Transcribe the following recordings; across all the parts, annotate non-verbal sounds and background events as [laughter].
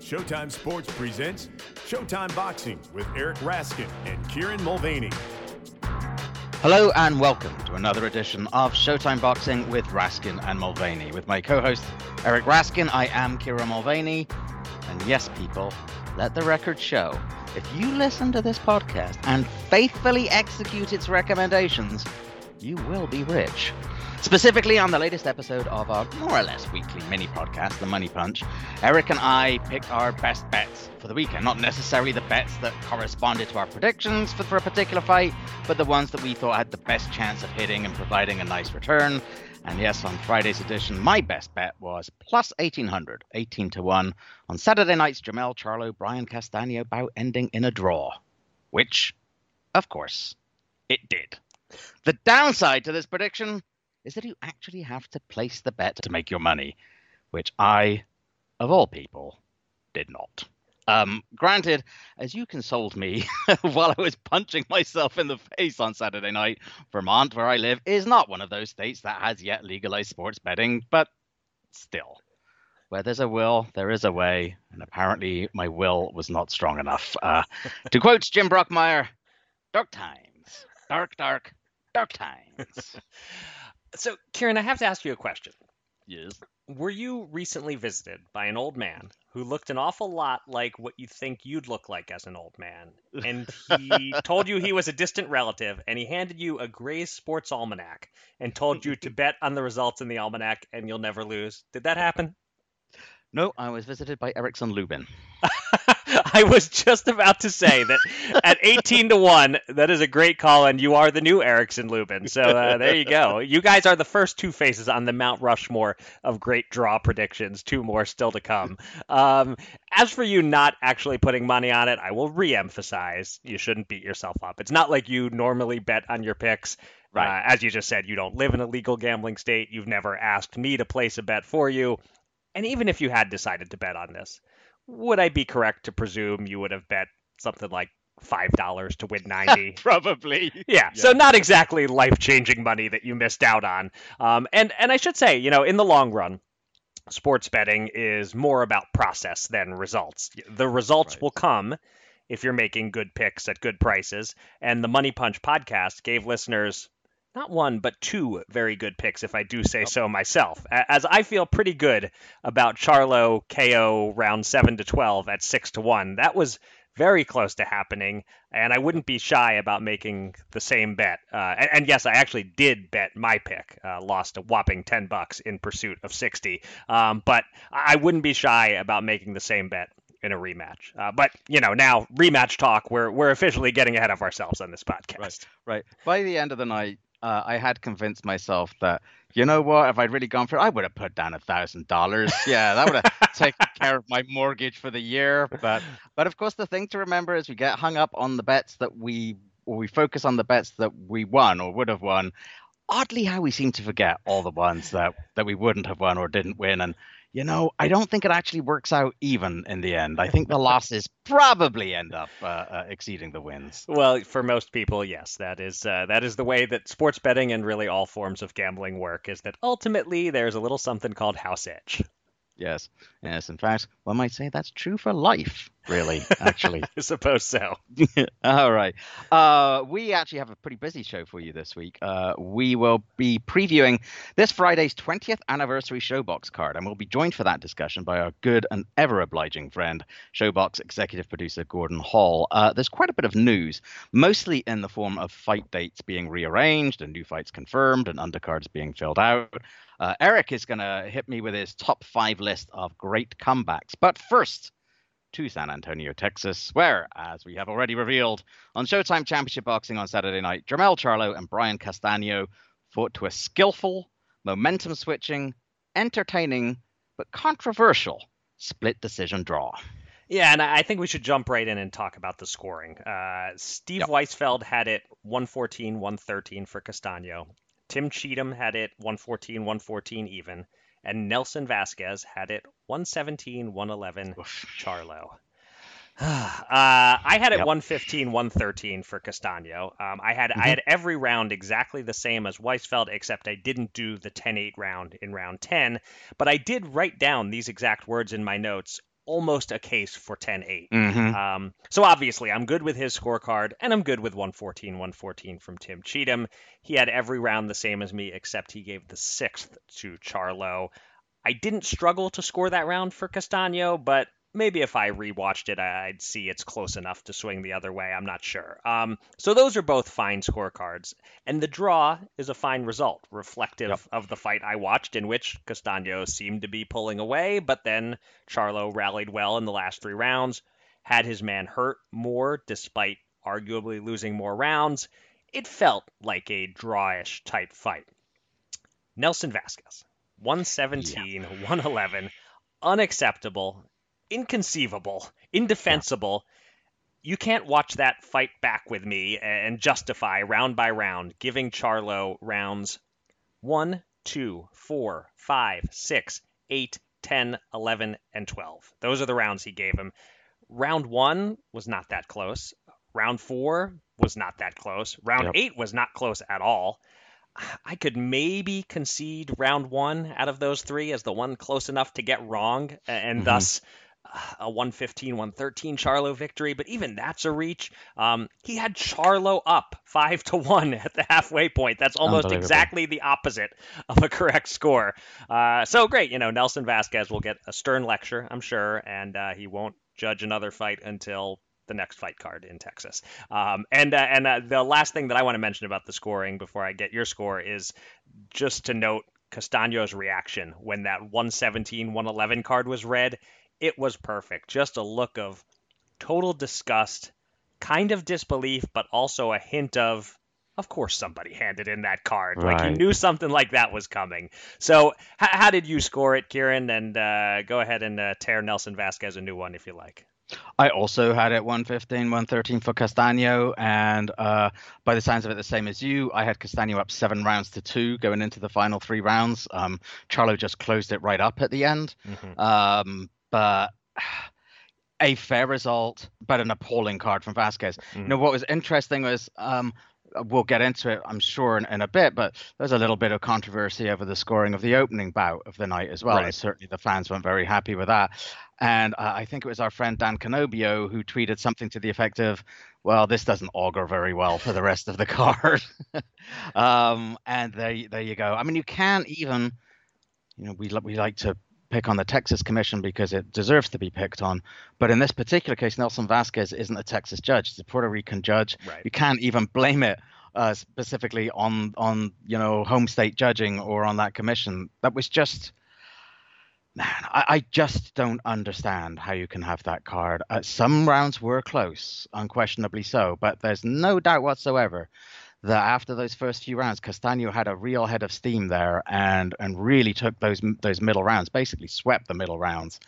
Showtime Sports presents Showtime Boxing with Eric Raskin and Kieran Mulvaney. Hello and welcome to another edition of Showtime Boxing with Raskin and Mulvaney. With my co-host Eric Raskin, I am Kieran Mulvaney. And yes, people, let the record show. If you listen to this podcast and faithfully execute its recommendations, you will be rich. Specifically, on the latest episode of our more or less weekly mini podcast, The Money Punch, Eric and I picked our best bets for the weekend. Not necessarily the bets that corresponded to our predictions for, for a particular fight, but the ones that we thought had the best chance of hitting and providing a nice return. And yes, on Friday's edition, my best bet was plus 1800, 18 to 1, on Saturday night's Jermell Charlo Brian Castano bout ending in a draw. Which, of course, it did. The downside to this prediction is that you actually have to place the bet to make your money, which I, of all people, did not. Um, granted, as you consoled me [laughs] while I was punching myself in the face on Saturday night, Vermont, where I live, is not one of those states that has yet legalized sports betting, but still. Where there's a will, there is a way, and apparently my will was not strong enough. Uh, to quote Jim Brockmire, dark times, dark, dark, dark times. [laughs] So, Kieran, I have to ask you a question. yes. Were you recently visited by an old man who looked an awful lot like what you think you'd look like as an old man? And he [laughs] told you he was a distant relative, and he handed you a Gray's Sports Almanac and told you to bet on the results in the almanac and you'll never lose. Did that happen? No, I was visited by Erickson Lubin. [laughs] [laughs] I was just about to say that at 18 to 1, that is a great call, and you are the new Erickson Lubin. So uh, there you go. You guys are the first two faces on the Mount Rushmore of great draw predictions. Two more still to come. Um, as for you not actually putting money on it, I will re emphasize you shouldn't beat yourself up. It's not like you normally bet on your picks. Right. Uh, as you just said, you don't live in a legal gambling state. You've never asked me to place a bet for you. And even if you had decided to bet on this, would I be correct to presume you would have bet something like five dollars to win [laughs] ninety? Probably. yeah, so not exactly life changing money that you missed out on. Um, and and I should say, you know, in the long run, sports betting is more about process than results. The results Right. will come if you're making good picks at good prices. And the Money Punch podcast gave listeners not one, but two very good picks, if I do say so myself. As I feel pretty good about Charlo KO round 7 to 12 at 6 to 1. That was very close to happening, and I wouldn't be shy about making the same bet. Uh, and, and yes, I actually did bet my pick, uh, lost a whopping 10 bucks in pursuit of 60. Um, but I wouldn't be shy about making the same bet in a rematch. Uh, but you know, now rematch talk, we're we're officially getting ahead of ourselves on this podcast. Right. Right. By the end of the night, uh, I had convinced myself that you know what, if I'd really gone for it, I would have put down a thousand dollars. Yeah, that would have [laughs] taken care of my mortgage for the year. But but of course, the thing to remember is we get hung up on the bets that we or we focus on the bets that we won or would have won. Oddly, how we seem to forget all the ones that that we wouldn't have won or didn't win, and you know, I don't think it actually works out even in the end. I think the losses probably end up uh, uh, exceeding the wins. Well, for most people, yes, that is uh, that is the way that sports betting and really all forms of gambling work. Is that ultimately there's a little something called house edge. Yes, yes. In fact, one might say that's true for life, really, actually. [laughs] I suppose so. [laughs] All right. Uh, we actually have a pretty busy show for you this week. Uh, we will be previewing this Friday's 20th anniversary ShoBox card, and we'll be joined for that discussion by our good and ever obliging friend, ShoBox executive producer Gordon Hall. Uh, there's quite a bit of news, mostly in the form of fight dates being rearranged and new fights confirmed and undercards being filled out. Uh, Eric is going to hit me with his top five list of great comebacks. But first, to San Antonio, Texas, where, as we have already revealed, on Showtime Championship Boxing on Saturday night, Jermell Charlo and Brian Castano fought to a skillful, momentum switching, entertaining, but controversial split decision draw. Yeah, and I I think we should jump right in and talk about the scoring. Uh, Steve Yep. Weisfeld had it 114, 113 for Castano. Tim Cheatham had it 114, 114 even. And Nelson Vasquez had it 117, 111 Charlo. [sighs] uh, I had it Yep. 115, 113 for Castano. Um, I had Mhm. I had every round exactly the same as Weisfeld, except I didn't do the 10-8 round in round 10. But I did write down these exact words in my notes, almost a case for 10-8. hmm Um, so obviously, I'm good with his scorecard, and I'm good with 114, 114 from Tim Cheatham. He had every round the same as me, except he gave the sixth to Charlo. I didn't struggle to score that round for Castano, but maybe if I rewatched it, I'd see it's close enough to swing the other way. I'm not sure. Um, so those are both fine scorecards, and the draw is a fine result, reflective Yep. of the fight I watched, in which Castano seemed to be pulling away, but then Charlo rallied well in the last three rounds, had his man hurt more despite arguably losing more rounds. It felt like a drawish type fight. Nelson Vasquez, 117, 111, unacceptable, inconceivable, indefensible. You can't watch that fight back with me and justify round by round giving Charlo rounds 1, 2, 4, 5, 6, 8, 10, 11, and 12. Those are the rounds he gave him. Round 1 was not that close. Round 4 was not that close. Round Yep. 8 was not close at all. I could maybe concede round one out of those three as the one close enough to get wrong, and Mhm. thus a 115 113 Charlo victory. But even that's a reach. Um, he had Charlo up five to one at the halfway point. That's almost exactly the opposite of a correct score. Uh, so great, you know, Nelson Vasquez will get a stern lecture, I'm sure, and uh, he won't judge another fight until the next fight card in Texas. Um, and uh, and uh, the last thing that I want to mention about the scoring before I get your score is just to note Castano's reaction when that 117 111 card was read. It was perfect. Just a look of total disgust, kind of disbelief, but also a hint of. Of course, somebody handed in that card. Like he knew something like that was coming. So, h- how did you score it, Kieran? And uh, go ahead and uh, tear Nelson Vasquez a new one if you like. I also had it 115, 113 for Castano, and uh, by the sounds of it, the same as you. I had Castano up seven rounds to two going into the final three rounds. Um, Charlo just closed it right up at the end. Um, but [sighs] a fair result, but an appalling card from Vasquez. You Mm. know what was interesting was um, we'll get into it, I'm sure, in, in a bit, but there's a little bit of controversy over the scoring of the opening bout of the night as well. Right. And certainly the fans weren't very happy with that. And uh, I think it was our friend Dan Canobbio who tweeted something to the effect of, well, this doesn't augur very well for the rest of the [laughs] card. [laughs] um, and there, there you go. I mean, you can't even, you know, we, we like to pick on the Texas Commission because it deserves to be picked on. But in this particular case, Nelson Vasquez isn't a Texas judge; he's a Puerto Rican judge. Right. You can't even blame it uh, specifically on on you know home state judging or on that commission. That was just. Man, I, I just don't understand how you can have that card. Uh, some rounds were close, unquestionably so, but there's no doubt whatsoever that after those first few rounds, Castano had a real head of steam there and and really took those those middle rounds, basically swept the middle rounds.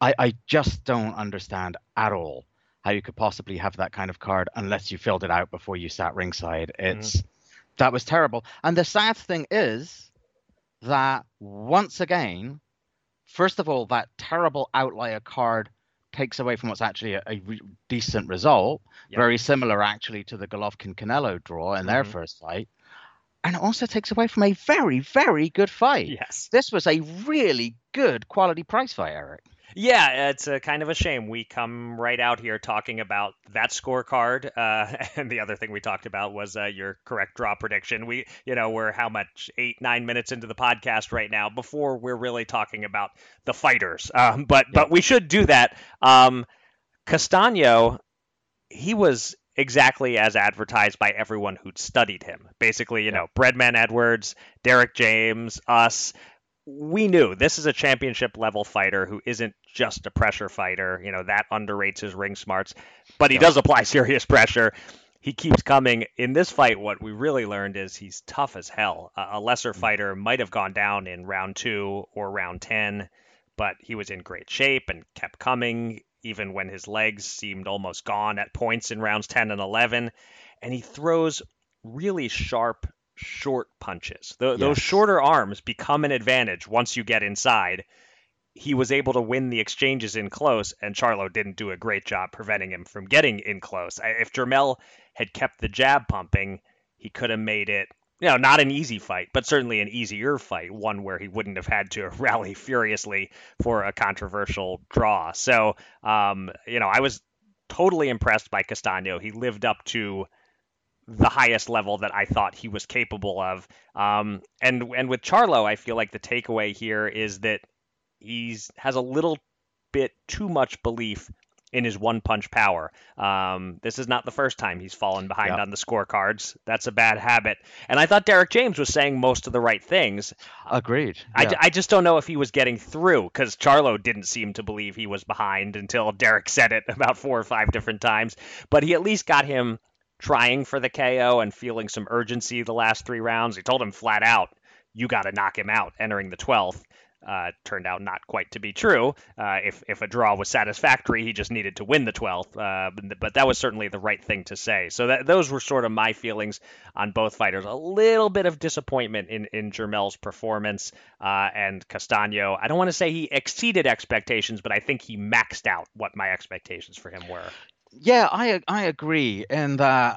I, I just don't understand at all how you could possibly have that kind of card unless you filled it out before you sat ringside. Mm-hmm. It's that was terrible. And the sad thing is that once again, first of all, that terrible outlier card takes away from what's actually a, a re- decent result. Yep. Very similar, actually, to the Golovkin Canelo draw in their Mhm. first fight. And it also takes away from a very, very good fight. Yes. This was a really good quality price fight, Eric. Yeah, it's a kind of a shame. We come right out here talking about that scorecard, uh, [laughs] and the other thing we talked about was uh, your correct draw prediction. We, you know, we're how much eight, nine minutes into the podcast right now before we're really talking about the fighters. Um, but but we should do that. Um, Castano, he was exactly as advertised by everyone who'd studied him. Basically, you Yeah. know, Breadman Edwards, Derek James, us. We knew this is a championship level fighter who isn't just a pressure fighter. You know, that underrates his ring smarts, but he Yeah. does apply [laughs] serious pressure. He keeps coming. In this fight, what we really learned is he's tough as hell. A a lesser mm. fighter might have gone down in round two or round 10, but he was in great shape and kept coming, even when his legs seemed almost gone at points in rounds 10 and 11. And he throws really sharp, short punches. Th- Those shorter arms become an advantage once you get inside. he was able to win the exchanges in close, and Charlo didn't do a great job preventing him from getting in close. If Jermell had kept the jab pumping, he could have made it, you know, not an easy fight, but certainly an easier fight, one where he wouldn't have had to [laughs] rally furiously for a controversial draw. So, um, you know, I was totally impressed by Castaño. He lived up to the highest level that I thought he was capable of. Um, and and with Charlo, I feel like the takeaway here is that he's has a little bit too much belief in his one punch power. Um, this is not the first time he's fallen behind yep. on the scorecards. That's a bad habit. And I thought Derek James was saying most of the right things. Agreed. Yeah. I, I just don't know if he was getting through because Charlo didn't seem to believe he was behind until Derek said it [laughs] about four or five different times. But he at least got him trying for the KO and feeling some urgency the last three rounds. He told him flat out, you got to knock him out entering the 12th uh, turned out not quite to be true. Uh, if if a draw was satisfactory, he just needed to win the 12th. Uh, but, but, that was certainly the right thing to say. So that, those were sort of my feelings on both fighters. A little bit of disappointment in in Jermell's performance uh, and Castaño. I don't want to say he exceeded expectations, but I think he maxed out what my expectations for him were. Yeah, I I agree, and uh,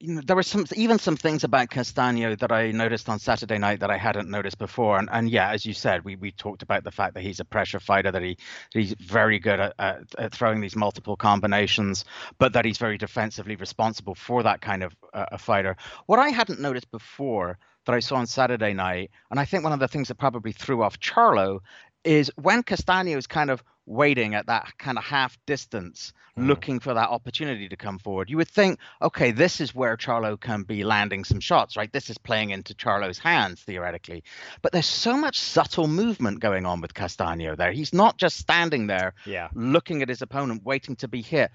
you know, there were some even some things about Castaño that I noticed on Saturday night that I hadn't noticed before. And, and yeah, as you said, we, we talked about the fact that he's a pressure fighter, that he he's very good at, at, at throwing these multiple combinations, but that he's very defensively responsible for that kind of uh, a fighter. What I hadn't noticed before that I saw on Saturday night, and I think one of the things that probably threw off Charlo is when Castaño is kind of waiting at that kind of half distance, mm. looking for that opportunity to come forward. You would think, okay, this is where Charlo can be landing some shots, right? This is playing into Charlo's hands theoretically. But there's so much subtle movement going on with Castaño there. He's not just standing there yeah. looking at his opponent, waiting to be hit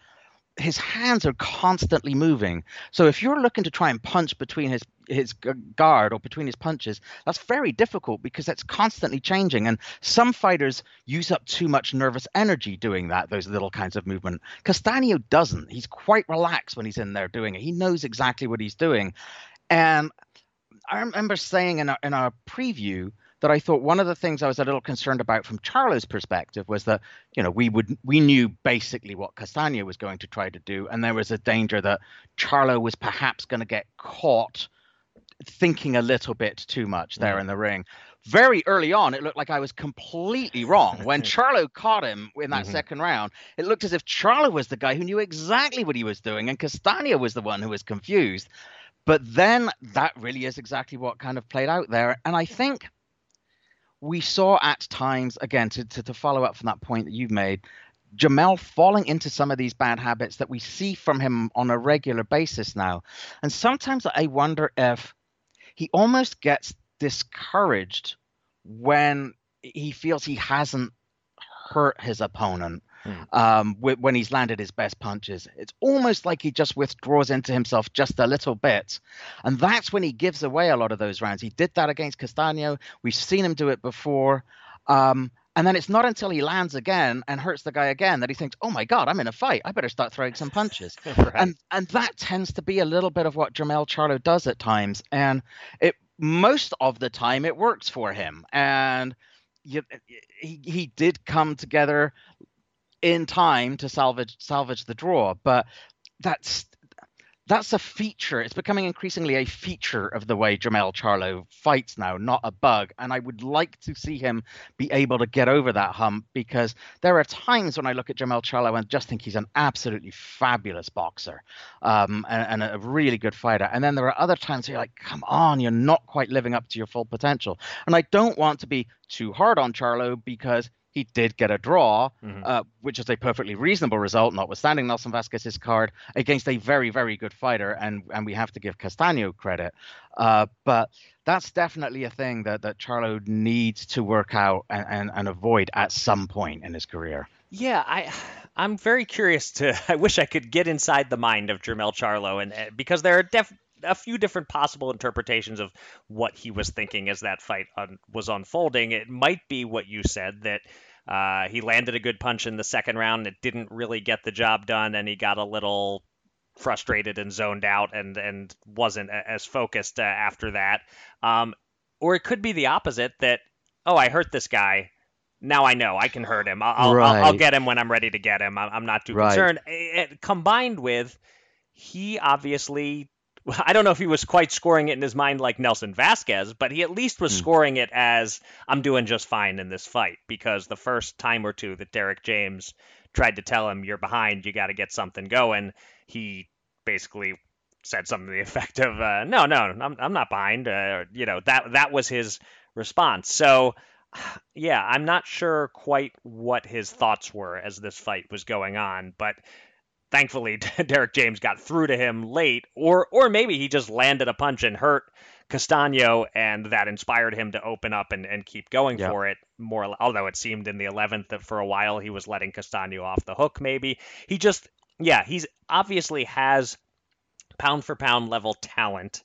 his hands are constantly moving. So if you're looking to try and punch between his his guard or between his punches, that's very difficult because that's constantly changing. And some fighters use up too much nervous energy doing that, those little kinds of movement. Castaño doesn't. He's quite relaxed when he's in there doing it. He knows exactly what he's doing. And I remember saying in our, in our preview that I thought one of the things I was a little concerned about from Charlo's perspective was that you know we would we knew basically what Castaño was going to try to do, and there was a danger that Charlo was perhaps going to get caught thinking a little bit too much there mm. in the ring. Very early on, it looked like I was completely wrong. When [laughs] Charlo caught him in that mm-hmm. second round, it looked as if Charlo was the guy who knew exactly what he was doing, and Castaño was the one who was confused. But then that really is exactly what kind of played out there. And I think we saw at times, again, to, to, to follow up from that point that you've made, Jermell falling into some of these bad habits that we see from him on a regular basis now. And sometimes I wonder if he almost gets discouraged when he feels he hasn't hurt his opponent mm. um, when he's landed his best punches. It's almost like he just withdraws into himself just a little bit. And that's when he gives away a lot of those rounds. He did that against Castaño. We've seen him do it before. Um, and then it's not until he lands again and hurts the guy again that he thinks, "Oh my God, I'm in a fight. I better start throwing some punches." [laughs] right. And and that tends to be a little bit of what Jermell Charlo does at times, and it most of the time it works for him. And you, he he did come together in time to salvage salvage the draw. But that's that's a feature. It's becoming increasingly a feature of the way Jermell Charlo fights now, not a bug. And I would like to see him be able to get over that hump because there are times when I look at Jermell Charlo and just think he's an absolutely fabulous boxer um, and, and, a really good fighter. And then there are other times where you're like, come on, you're not quite living up to your full potential. And I don't want to be too hard on Charlo because he did get a draw, mm-hmm. uh, which is a perfectly reasonable result, notwithstanding Nelson Vasquez's card against a very, very good fighter, and and we have to give Castaño credit. Uh, but that's definitely a thing that that Charlo needs to work out and, and, and avoid at some point in his career. Yeah, I I'm very curious to. [laughs] I wish I could get inside the mind of Jermell Charlo, and because there are def, a few different possible interpretations of what he was thinking as that fight un- was unfolding. It might be what you said that uh, he landed a good punch in the second round. It didn't really get the job done, and he got a little frustrated and zoned out and and wasn't as focused uh, after that. Um, or it could be the opposite that oh I hurt this guy now I know I can hurt him. I'll, I'll, right. I'll, I'll get him when I'm ready to get him. I'm, I'm not too right. concerned. It, combined with, he obviously, [laughs] I don't know if he was quite scoring it in his mind like Nelson Vasquez, but he at least was mm. scoring it as I'm doing just fine in this fight because the first time or two that Derek James tried to tell him you're behind, you got to get something going, he basically said something to the [laughs] effect of, uh, "No, no, I'm I'm not behind." Uh, you know that that was his response. So [sighs] yeah, I'm not sure quite what his thoughts were as this fight was going on, but thankfully [laughs] Derek James got through to him late, or or maybe he just landed a punch and hurt Castaño, and that inspired him to open up and, and keep going yep. for it more. Although it seemed in the 11th that for a while he was letting Castaño off the hook, maybe he just yeah he's obviously has pound for pound level talent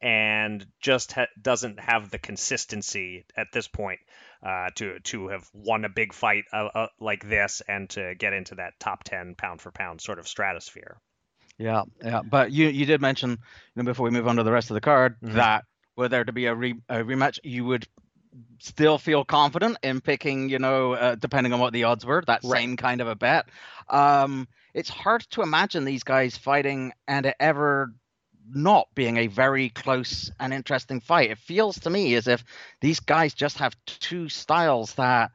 and just ha- doesn't have the consistency at this point uh, to to have won a big fight uh, uh, like this and to get into that top 10 pound for pound sort of stratosphere. Yeah, yeah, but you you did mention you know before we move on to the rest of the card mm-hmm. that were there to be a, re- a rematch, you would still feel confident in picking, you know, uh, depending on what the odds were, that right. same kind of a bet. Um, it's hard to imagine these guys fighting and it ever not being a very close and interesting fight. It feels to me as if these guys just have two styles that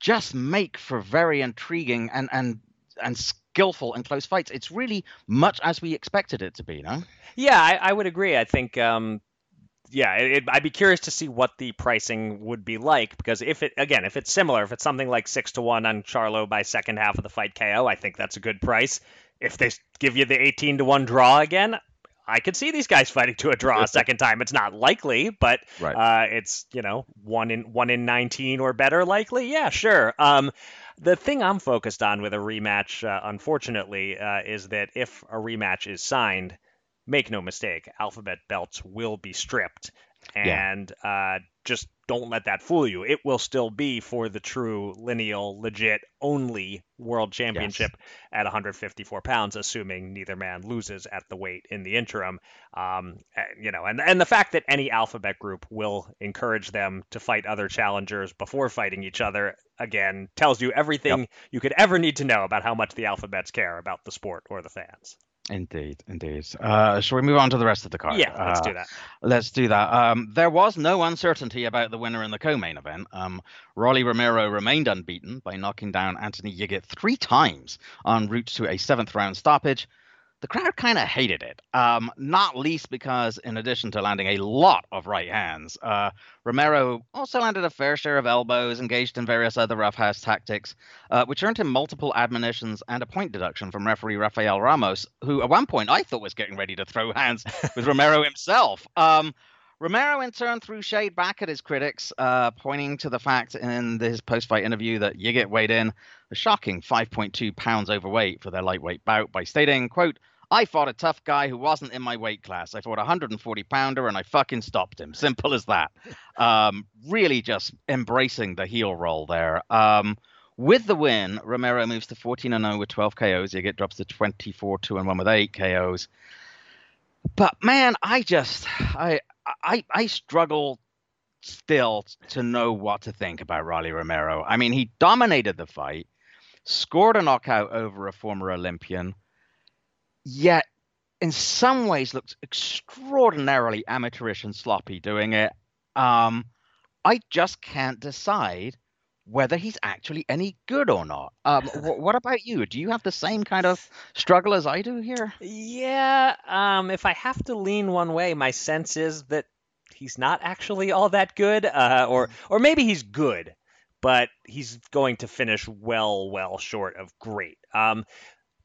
just make for very intriguing and and and skillful and close fights. It's really much as we expected it to be, no? Yeah, I, I would agree. I think. Um, yeah, it, I'd be curious to see what the pricing would be like because if it again, if it's similar, if it's something like six to one on Charlo by second half of the fight KO, I think that's a good price. If they give you the 18 to 1 draw again, I could see these guys fighting to a draw a second time. It's not likely, but right. uh, it's you know one in one in nineteen or better likely. Yeah, sure. Um, the thing I'm focused on with a rematch, uh, unfortunately, uh, is that if a rematch is signed, make no mistake, alphabet belts will be stripped, and yeah. Uh, just don't let that fool you. It will still be for the true lineal, legit, only world championship yes. at 154 pounds, assuming neither man loses at the weight in the interim. Um, you know, and and the fact that any alphabet group will encourage them to fight other challengers before fighting each other again tells you everything yep. you could ever need to know about how much the alphabets care about the sport or the fans. Indeed, indeed. Uh, shall we move on to the rest of the card? Yeah, let's uh, do that. Let's do that. Um, there was no uncertainty about the winner in the co-main event. Um, Rolly Romero remained unbeaten by knocking down Anthony Yigit three times en route to a seventh round stoppage the crowd kind of hated it, um, not least because, in addition to landing a lot of right hands, uh, Romero also landed a fair share of elbows, engaged in various other roughhouse tactics, uh, which earned him multiple admonitions and a point deduction from referee Rafael Ramos, who at one point I thought was getting ready to throw hands with Romero himself. Um, Romero, in turn, threw shade back at his critics, uh, pointing to the fact in his post fight interview that Yigit weighed in a shocking 5.2 pounds overweight for their lightweight bout by stating, quote, I fought a tough guy who wasn't in my weight class. I fought a 140 pounder and I fucking stopped him. Simple as that. [laughs] Um, really just embracing the heel roll there. Um, with the win, Romero moves to 14 0 with 12 KOs. Yigit drops to 24 2 and 1 with 8 KOs. But man, I just I I I struggle still to know what to think about Rolly Romero. I mean, he dominated the fight, scored a knockout over a former Olympian yet in some ways looks extraordinarily amateurish and sloppy doing it. Um, I just can't decide whether he's actually any good or not. Um, [laughs] what about you? Do you have the same kind of struggle as I do here? Yeah. Um, if I have to lean one way, my sense is that he's not actually all that good, uh, or or maybe he's good, but he's going to finish well, well short of great. Um,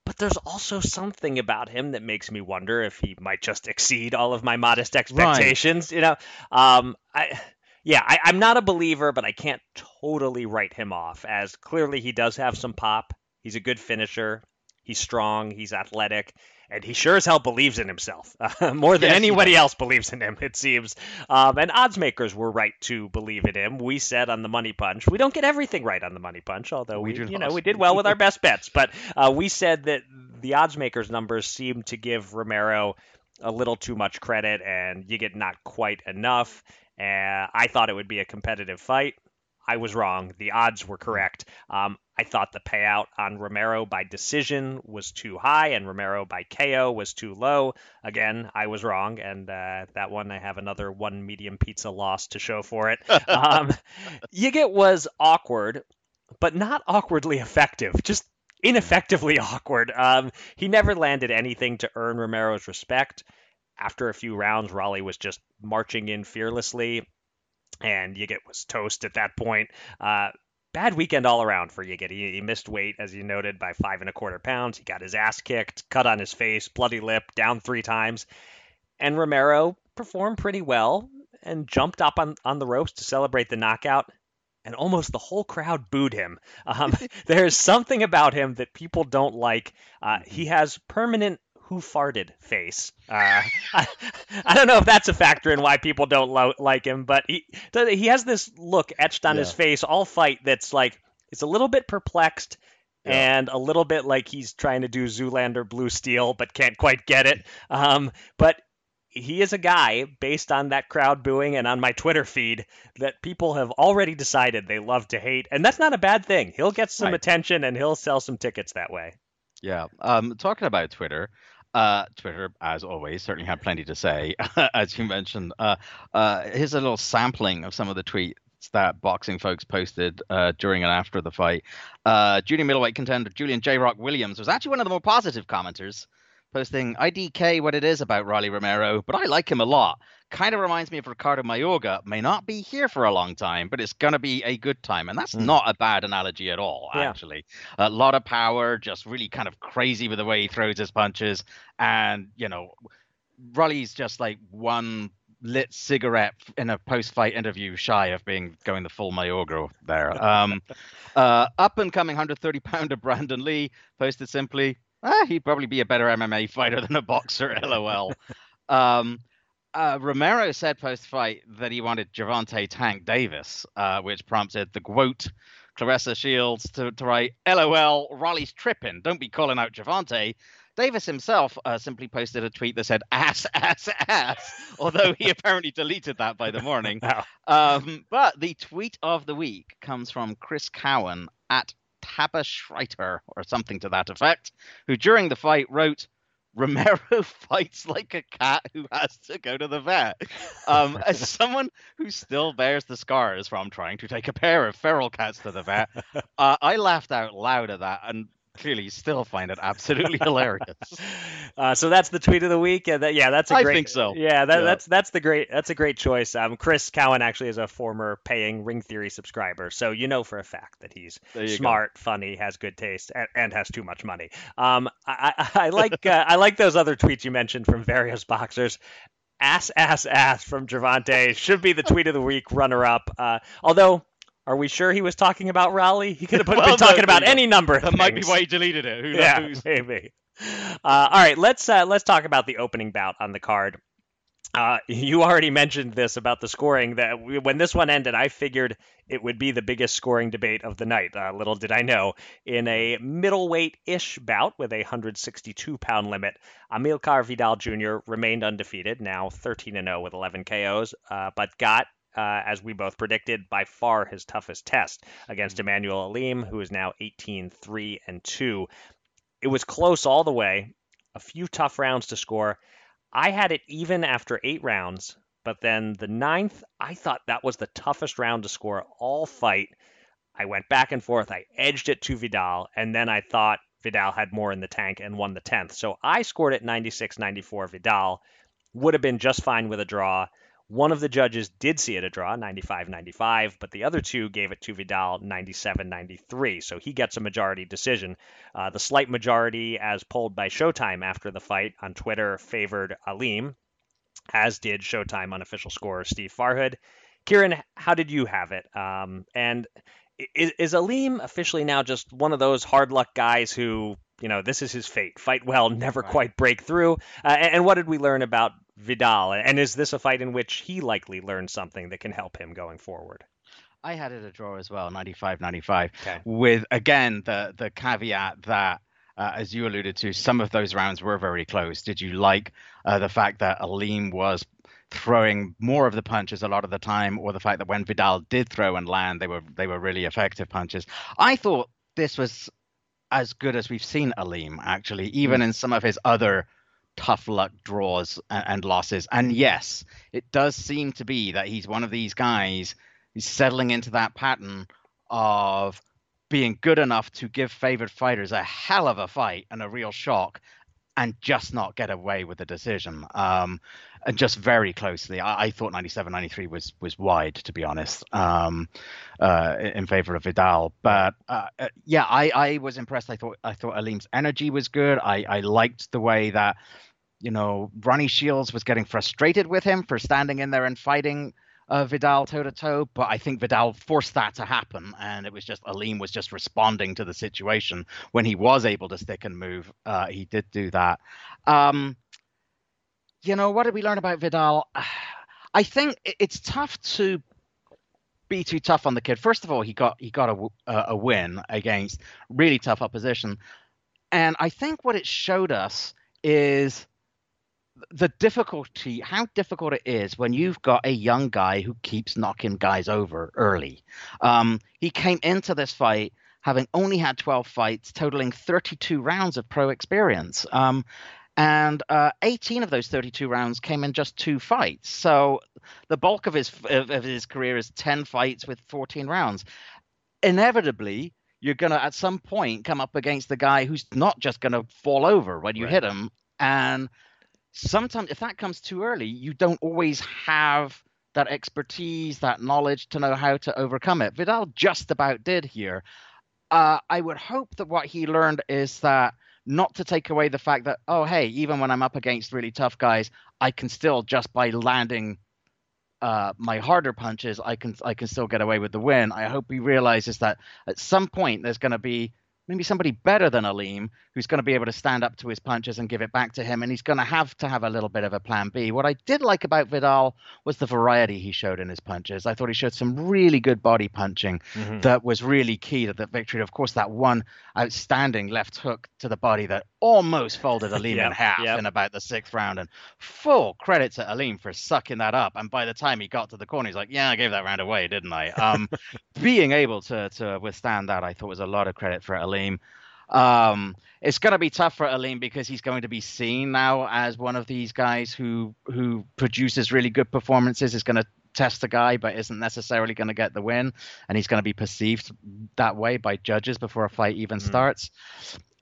but there's also something about him that makes me wonder if he might just exceed all of my modest expectations. Right. You know, um, I yeah, I, I'm not a believer, but I can't totally write him off as clearly he does have some pop. He's a good finisher. He's strong. He's athletic and he sure as hell believes in himself uh, [laughs] more than yes, anybody else believes in him. It seems, um, and odds makers were right to believe in him. We said on the Money Punch, we don't get everything right on the Money Punch, although we, we you know, we did well with our best bets. [laughs] But uh, we said that the odds makers numbers seemed to give Romero a little too much credit, and you get not quite enough. Uh, I thought it would be a competitive fight. I was wrong. The odds were correct. Um, I thought the payout on Romero by decision was too high and Romero by KO was too low. Again, I was wrong, and uh, that one I have another one medium pizza loss to show for it. [laughs] um, Yigit was awkward, but not awkwardly effective. Just ineffectively awkward. Um, he never landed anything to earn Romero's respect. After a few rounds, Rolly was just marching in fearlessly, and Yigit was toast at that point. Uh, bad weekend all around for Yigit. He, he, missed weight, as you noted, by five and a quarter pounds. He got his ass kicked, cut on his face, bloody lip, down three times. And Romero performed pretty well and jumped up on, on the ropes to celebrate the knockout and almost the whole crowd booed him. Um, [laughs] there's something about him that people don't like. Uh, he has permanent who farted face. Uh, [laughs] I, I, don't know if that's a factor in why people don't lo- like him, but he he has this look etched on yeah. his face all fight that's like it's a little bit perplexed. Yeah. And a little bit like he's trying to do Zoolander Blue Steel, but can't quite get it. Um, but he is a guy based on that crowd booing and on my Twitter feed that people have already decided they love to hate, and that's not a bad thing. He'll get some right. attention and he'll sell some tickets that way. Yeah. Um, talking about Twitter, uh, Twitter, as always, certainly had plenty to say, [laughs] as you mentioned. Uh, uh, here's a little sampling of some of the tweets that boxing folks posted uh, during and after the fight. Uh, junior middleweight contender Julian J. Rock Williams was actually one of the more positive commenters posting, IDK what it is about Riley Romero, but I like him a lot. Kind of reminds me of Ricardo Mayorga. May not be here for a long time, but it's going to be a good time. And that's mm. not a bad analogy at all, yeah. actually. A lot of power, just really kind of crazy with the way he throws his punches. And, you know, Rolly's just like one lit cigarette in a post-fight interview shy of being going the full Mayorga there. [laughs] Um, uh, up and coming 130 pounder Brandon Lee posted simply, ah, he'd probably be a better MMA fighter than a boxer. [laughs] LOL. um, uh, Romero said post fight that he wanted Gervonta Tank Davis, uh, which prompted the quote Claressa Shields to, to write, LOL, Rolly's tripping. Don't be calling out Gervonta. Davis himself uh, simply posted a tweet that said ass, ass, ass, [laughs] although he apparently deleted that by the morning. [laughs] Um, but the tweet of the week comes from Chris Cowan at Taba Schreiter or something to that effect, who during the fight wrote, Romero [laughs] fights like a cat who has to go to the vet. Um, as [laughs] someone who still bears the scars from trying to take a pair of feral cats to the vet, uh, I laughed out loud at that and clearly still find it absolutely [laughs] hilarious. Uh, so that's the tweet of the week. that, yeah, that's a I great. I think so. Yeah, that, yeah, that's that's the great. That's a great choice. Um, Chris Cowan actually is a former paying Ring Theory subscriber, so you know for a fact that he's smart, go. funny, has good taste, and, and, has too much money. Um, I, I, [laughs] I like uh, I like those other tweets you mentioned from various boxers ass ass ass from Gervonta should be the tweet of the week runner up. Uh, although are we sure he was talking about Rolly? He could have [laughs] well, been talking about any number. That things. might be why he deleted it. Who [laughs] yeah, knows? maybe. Uh, all right, let's uh, let's talk about the opening bout on the card. Uh, you already mentioned this about the scoring. That we, when this one ended, I figured it would be the biggest scoring debate of the night. Uh, little did I know. In a middleweight-ish bout with a 162-pound limit, Amilcar Vidal Jr. remained undefeated, now 13 0 with 11 KOs, uh, but got uh, as we both predicted, by far his toughest test against mm-hmm. Immanuwel Aleem, who is now 18 3 and 2. It was close all the way, a few tough rounds to score. I had it even after eight rounds, but then the ninth, I thought that was the toughest round to score all fight. I went back and forth. I edged it to Vidal, and then I thought Vidal had more in the tank and won the 10th. So I scored it 96 94 Vidal. Would have been just fine with a draw. One of the judges did see it a draw, 95 95, but the other two gave it to Vidal 97 93. So he gets a majority decision. Uh, the slight majority, as polled by Showtime after the fight on Twitter, favored Aleem, as did Showtime unofficial scorer Steve Farhood. Kieran, how did you have it? Um, and is, is Aleem officially now just one of those hard luck guys who, you know, this is his fate? Fight well, [laughs] never right. quite break through. Uh, and, and what did we learn about Vidal? And is this a fight in which he likely learned something that can help him going forward? I had it a draw as well, 95 95, okay. with again the the caveat that uh, as you alluded to, some of those rounds were very close. Did you like uh, the fact that Aleem was throwing more of the punches a lot of the time, or the fact that when Vidal did throw and land, they were they were really effective punches? I thought this was as good as we've seen Aleem actually, even mm. in some of his other tough luck draws and, and, losses. And yes, it does seem to be that he's one of these guys who's settling into that pattern of being good enough to give favored fighters a hell of a fight and a real shock and just not get away with the decision. Um, and just very closely. I, I, thought 97 93 was was wide, to be honest, um, uh, in favor of Vidal. But uh, uh, yeah, I, I was impressed. I thought I thought Aleem's energy was good. I, I liked the way that you know Ronnie Shields was getting frustrated with him for standing in there and fighting uh, Vidal toe to toe, but I think Vidal forced that to happen, and it was just Aleem was just responding to the situation when he was able to stick and move. Uh, he did do that. Um, you know, what did we learn about Vidal? [sighs] I think it's tough to be too tough on the kid. First of all, he got he got a, a win against really tough opposition, and I think what it showed us is the difficulty, how difficult it is when you've got a young guy who keeps knocking guys over early. Um, he came into this fight having only had 12 fights, totaling 32 rounds of pro experience. Um, and uh, 18 of those 32 rounds came in just two fights. So the bulk of his of his career is 10 fights with 14 rounds. Inevitably, you're going to at some point come up against the guy who's not just going to fall over when you right. hit him and sometimes if that comes too early, you don't always have that expertise, that knowledge to know how to overcome it. Vidal just about did here. Uh, I would hope that what he learned is that not to take away the fact that, oh, hey, even when I'm up against really tough guys, I can still just by landing uh, my harder punches, I can I can still get away with the win. I hope he realizes that at some point there's going to be maybe somebody better than Aleem who's going to be able to stand up to his punches and give it back to him. And he's going to have to have a little bit of a plan B. What I did like about Vidal was the variety he showed in his punches. I thought he showed some really good body punching mm-hmm. that was really key to the victory. Of course, that one outstanding left hook to the body that almost folded Aleem [laughs] yep, in half yep. in about the sixth round. And full credit to Aleem for sucking that up. And by the time he got to the corner, he's like, yeah, I gave that round away, didn't I? Um, [laughs] being able to, to withstand that, I thought was a lot of credit for Aleem. Aleem. Um, it's going to be tough for Aleem because he's going to be seen now as one of these guys who who produces really good performances. Is going to test the guy, but isn't necessarily going to get the win, and he's going to be perceived that way by judges before a fight even mm. starts.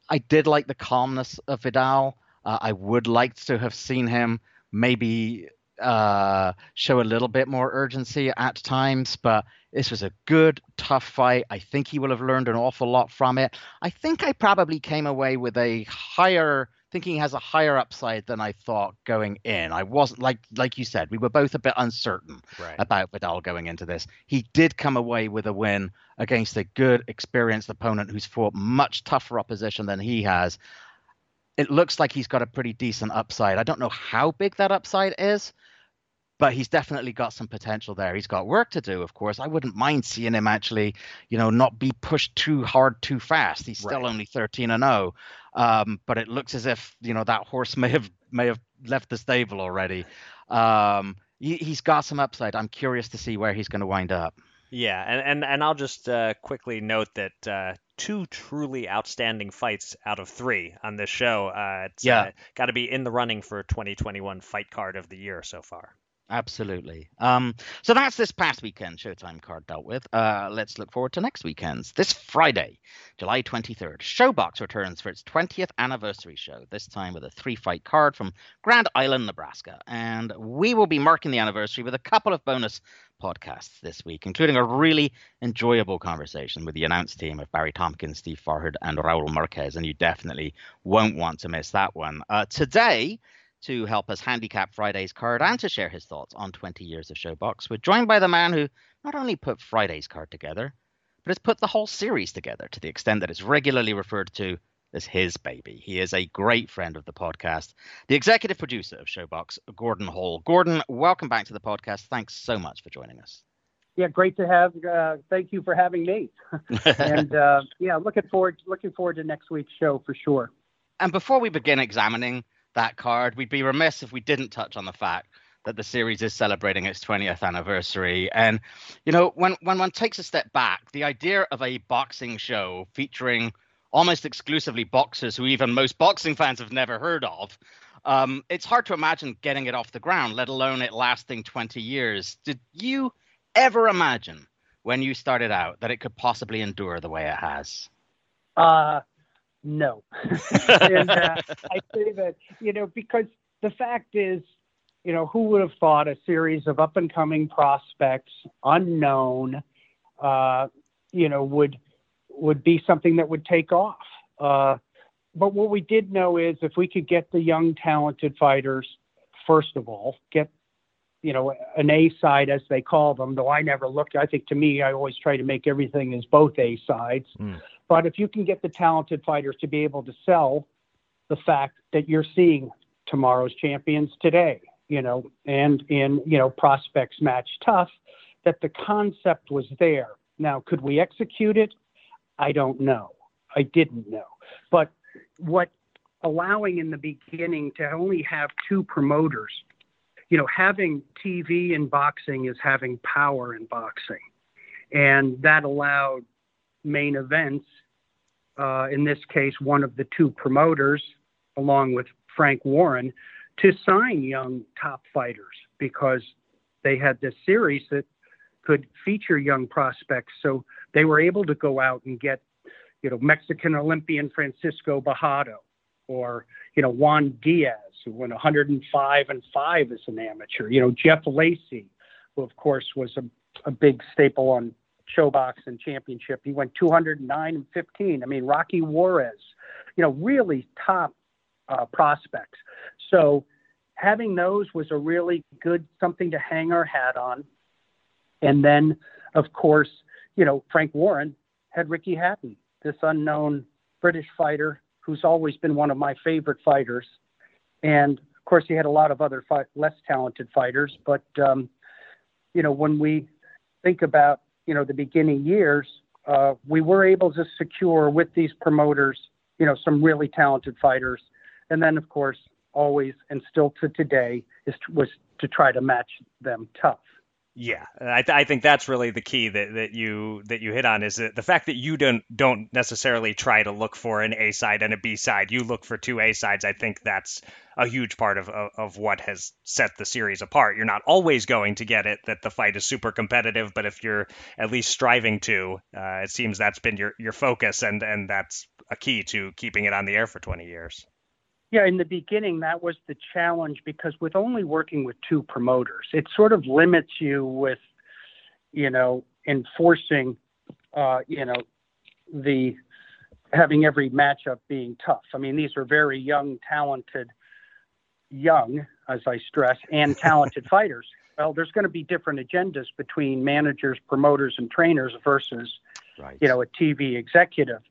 I did like the calmness of Vidal. Uh, I would like to have seen him maybe uh, show a little bit more urgency at times, but this was a good, tough fight. I think he will have learned an awful lot from it. I think I probably came away with a higher thinking he has a higher upside than I thought going in. I wasn't like like you said, we were both a bit uncertain right. about Vidal going into this. He did come away with a win against a good, experienced opponent who's fought much tougher opposition than he has. It looks like he's got a pretty decent upside. I don't know how big that upside is, but he's definitely got some potential there. He's got work to do, of course. I wouldn't mind seeing him actually, you know, not be pushed too hard too fast. He's still right. only 13 and 0, um, but it looks as if you know that horse may have may have left the stable already. Um, he, has got some upside. I'm curious to see where he's going to wind up. Yeah, and and, and I'll just uh, quickly note that uh, two truly outstanding fights out of three on this show. Uh, it's yeah. Uh, got to be in the running for 2021 fight card of the year so far. Absolutely. Um, so that's this past weekend Showtime card dealt with. Uh, let's look forward to next weekend's. This Friday, July 23rd, ShoBox returns for its 20th anniversary show, this time with a three fight card from Grand Island, Nebraska. And we will be marking the anniversary with a couple of bonus podcasts this week, including a really enjoyable conversation with the announced team of Barry Tompkins, Steve Farhood, and Raul Marquez. And you definitely won't want to miss that one. Uh, today, to help us handicap Friday's card and to share his thoughts on 20 years of ShoBox. We're joined by the man who not only put Friday's card together, but has put the whole series together to the extent that it's regularly referred to as his baby. He is a great friend of the podcast, the executive producer of ShoBox, Gordon Hall. Gordon, welcome back to the podcast. Thanks so much for joining us. yeah, great to have. Uh, thank you for having me. [laughs] and uh, yeah, looking forward looking forward to next week's show for sure. And before we begin examining that card, we'd be remiss if we didn't touch on the fact that the series is celebrating its 20th anniversary. And you know, when when one takes a step back, the idea of a boxing show featuring almost exclusively boxers who even most boxing fans have never heard of. Um, it's hard to imagine getting it off the ground, let alone it lasting 20 years. Did you ever imagine when you started out that it could possibly endure the way it has? Uh, no. [laughs] and uh, I say that, you know, because the fact is, you know, who would have thought a series of up and coming prospects, unknown, uh, you know, would would be something that would take off. Uh, but what we did know is if we could get the young, talented fighters, first of all, get you know an A side as they call them. Though I never looked. I think to me, I always try to make everything as both A sides. Mm. But if you can get the talented fighters to be able to sell the fact that you're seeing tomorrow's champions today, you know, and in you know prospects match tough, that the concept was there. Now, could we execute it? I don't know. I didn't know. But what allowing in the beginning to only have two promoters, you know, having TV in boxing is having power in boxing. And that allowed Main Events, uh, in this case, one of the two promoters, along with Frank Warren, to sign young top fighters because they had this series that could feature young prospects. So they were able to go out and get, you know, Mexican Olympian Francisco Bojado or, you know, Juan Diaz, who went 105 and 5 as an amateur, you know, Jeff Lacy, who of course was a, a big staple on ShoBox and Championship. He went 209 and 15. I mean, Rocky Juarez, you know, really top uh, prospects. So having those was a really good something to hang our hat on. And then, of course, you know, Frank Warren had Ricky Hatton, this unknown British fighter who's always been one of my favorite fighters. And of course, he had a lot of other fi- less talented fighters. But, um, you know, when we think about, you know, the beginning years, uh, we were able to secure with these promoters, you know, some really talented fighters. And then, of course, always and still to today is was to try to match them tough. Yeah, I, th- I think that's really the key that, that you that you hit on is that the fact that you don't don't necessarily try to look for an A side and a B side. You look for two A sides. I think that's a huge part of, of, of what has set the series apart. You're not always going to get it that the fight is super competitive, but if you're at least striving to, uh, it seems that's been your your focus and and that's a key to keeping it on the air for 20 years. Yeah, in the beginning, that was the challenge because with only working with two promoters, it sort of limits you with, you know, enforcing, uh, you know, the having every matchup being tough. I mean, these are very young, talented, young, as I stress, and talented [laughs] fighters. Well, there's going to be different agendas between managers, promoters, and trainers versus, right. you know, a TV executive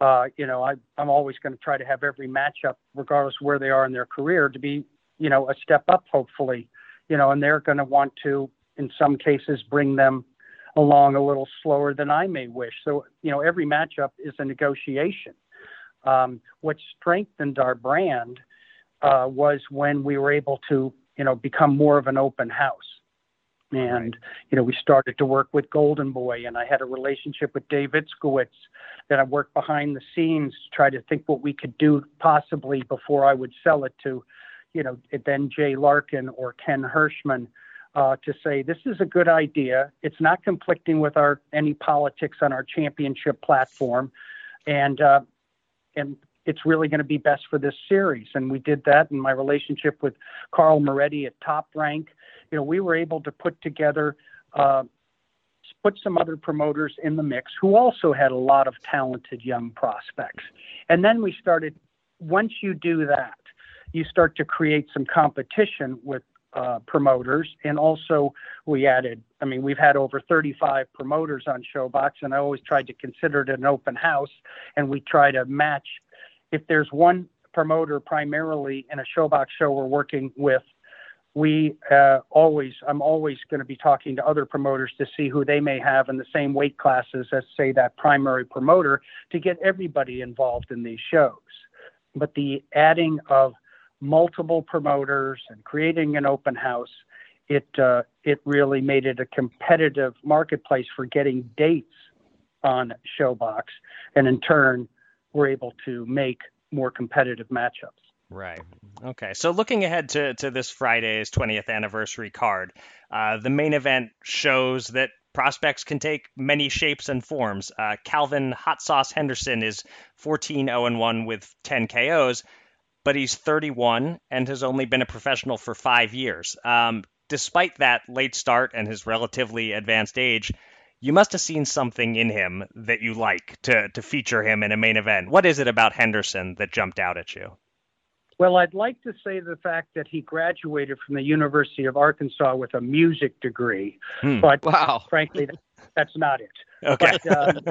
uh, you know, I, I'm always going to try to have every matchup, regardless where they are in their career, to be, you know, a step up, hopefully, you know, and they're going to want to, in some cases, bring them along a little slower than I may wish. So, you know, every matchup is a negotiation. Um, what strengthened our brand uh, was when we were able to, you know, become more of an open house. And, you know, we started to work with Golden Boy, and I had a relationship with Dave Itskowitch that I worked behind the scenes to try to think what we could do possibly before I would sell it to, you know, then Jay Larkin or Ken Hershman. Uh, to say this is a good idea. It's not conflicting with our any politics on our championship platform, and uh, and it's really going to be best for this series. And we did that. in my relationship with Carl Moretti at Top Rank, you know, we were able to put together, uh, put some other promoters in the mix who also had a lot of talented young prospects. And then we started, once you do that, you start to create some competition with uh, promoters. And also, we added, I mean, we've had over 35 promoters on ShoBox, and I always tried to consider it an open house. And we try to match, if there's one promoter primarily in a ShoBox show we're working with we uh, always, I'm always going to be talking to other promoters to see who they may have in the same weight classes as, say, that primary promoter to get everybody involved in these shows. But the adding of multiple promoters and creating an open house, it uh, it really made it a competitive marketplace for getting dates on ShoBox and in turn, we're able to make more competitive matchups. Right. Okay. So looking ahead to, to this Friday's 20th anniversary card, uh, the main event shows that prospects can take many shapes and forms. Uh, Calvin Hot Sauce Henderson is 14 0 1 with 10 KOs, but he's 31 and has only been a professional for five years. Um, despite that late start and his relatively advanced age, you must have seen something in him that you like to, to feature him in a main event. What is it about Henderson that jumped out at you? Well, I'd like to say the fact that he graduated from the University of Arkansas with a music degree, hmm. but wow. frankly, that's not it. Okay. But, um,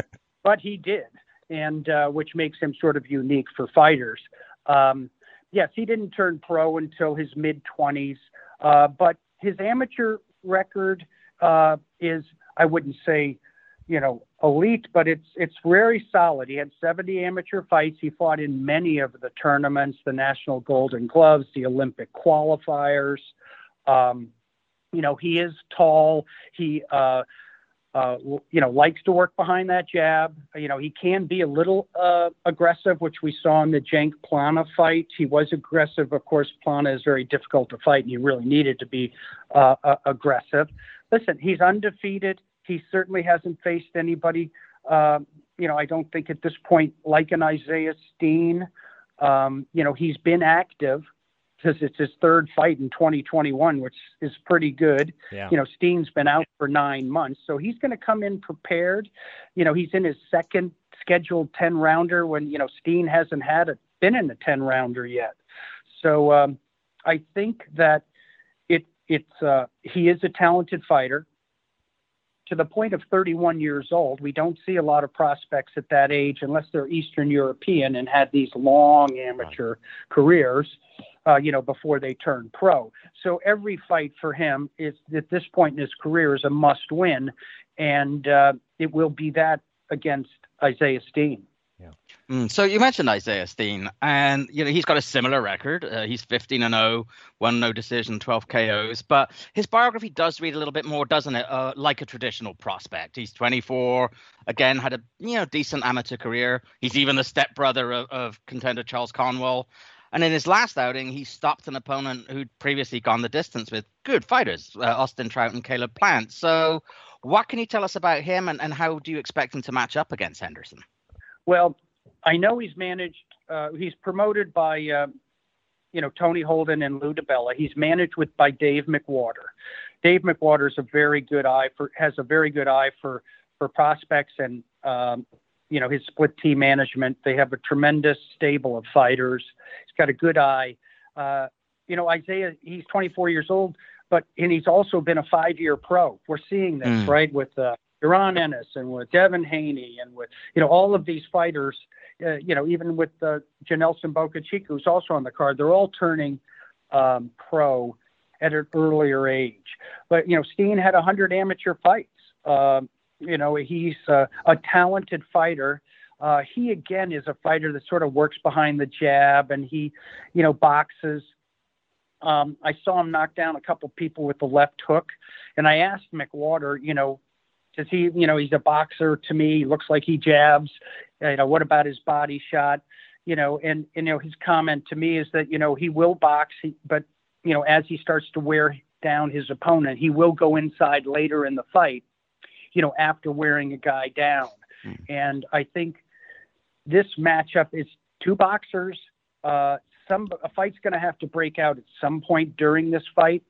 but he did, and uh, which makes him sort of unique for fighters. Um, yes, he didn't turn pro until his mid 20s, uh, but his amateur record uh, is, I wouldn't say you know, elite, but it's it's very solid. He had 70 amateur fights. He fought in many of the tournaments, the National Golden Gloves, the Olympic qualifiers. Um, you know, he is tall. He uh, uh, you know, likes to work behind that jab. You know, he can be a little uh, aggressive, which we saw in the Cenk Plana fight. He was aggressive. Of course, Plana is very difficult to fight, and he really needed to be uh, uh, aggressive. Listen, he's undefeated. He certainly hasn't faced anybody, uh, you know, I don't think at this point like an Isaiah Steen. Um, you know, he's been active because it's his third fight in 2021, which is pretty good. Yeah. You know, Steen's been out for nine months, so he's going to come in prepared. You know, he's in his second scheduled 10 rounder when, you know, Steen hasn't had a, been in the 10 rounder yet. So um, I think that it, it's, uh, he is a talented fighter to the point of 31 years old, we don't see a lot of prospects at that age unless they're Eastern European and had these long amateur right. careers, uh, you know, before they turn pro. So every fight for him is at this point in his career is a must win, and uh, it will be that against Isaiah Steen. Mm, so you mentioned Isaiah Steen, and you know he's got a similar record. Uh, he's 15 and 0, one no decision, 12 KOs. But his biography does read a little bit more, doesn't it? Uh, like a traditional prospect. He's 24. Again, had a you know decent amateur career. He's even the stepbrother of, of contender Charles Conwell. And in his last outing, he stopped an opponent who'd previously gone the distance with good fighters, uh, Austin Trout and Caleb Plant. So, what can you tell us about him, and, and how do you expect him to match up against Henderson? Well, I know he's managed. Uh, he's promoted by, uh, you know, Tony Holden and Lou DiBella. He's managed with by Dave McWater. Dave McWater is a very good eye for has a very good eye for for prospects and um, you know his split team management. They have a tremendous stable of fighters. He's got a good eye. Uh, you know, Isaiah, he's 24 years old, but and he's also been a five-year pro. We're seeing this mm. right with uh, Jaron Ennis and with Devin Haney and with you know all of these fighters, uh, you know even with uh, Janelson Bocachica who's also on the card, they're all turning um, pro at an earlier age. But you know Steen had 100 amateur fights. Uh, you know he's uh, a talented fighter. Uh, he again is a fighter that sort of works behind the jab and he, you know, boxes. Um, I saw him knock down a couple people with the left hook, and I asked McWater, you know, because he, you know, he's a boxer to me. He looks like he jabs. You know, what about his body shot? You know, and, and you know, his comment to me is that you know he will box, but you know, as he starts to wear down his opponent, he will go inside later in the fight. You know, after wearing a guy down, mm. and I think this matchup is two boxers. Uh, some a fight's going to have to break out at some point during this fight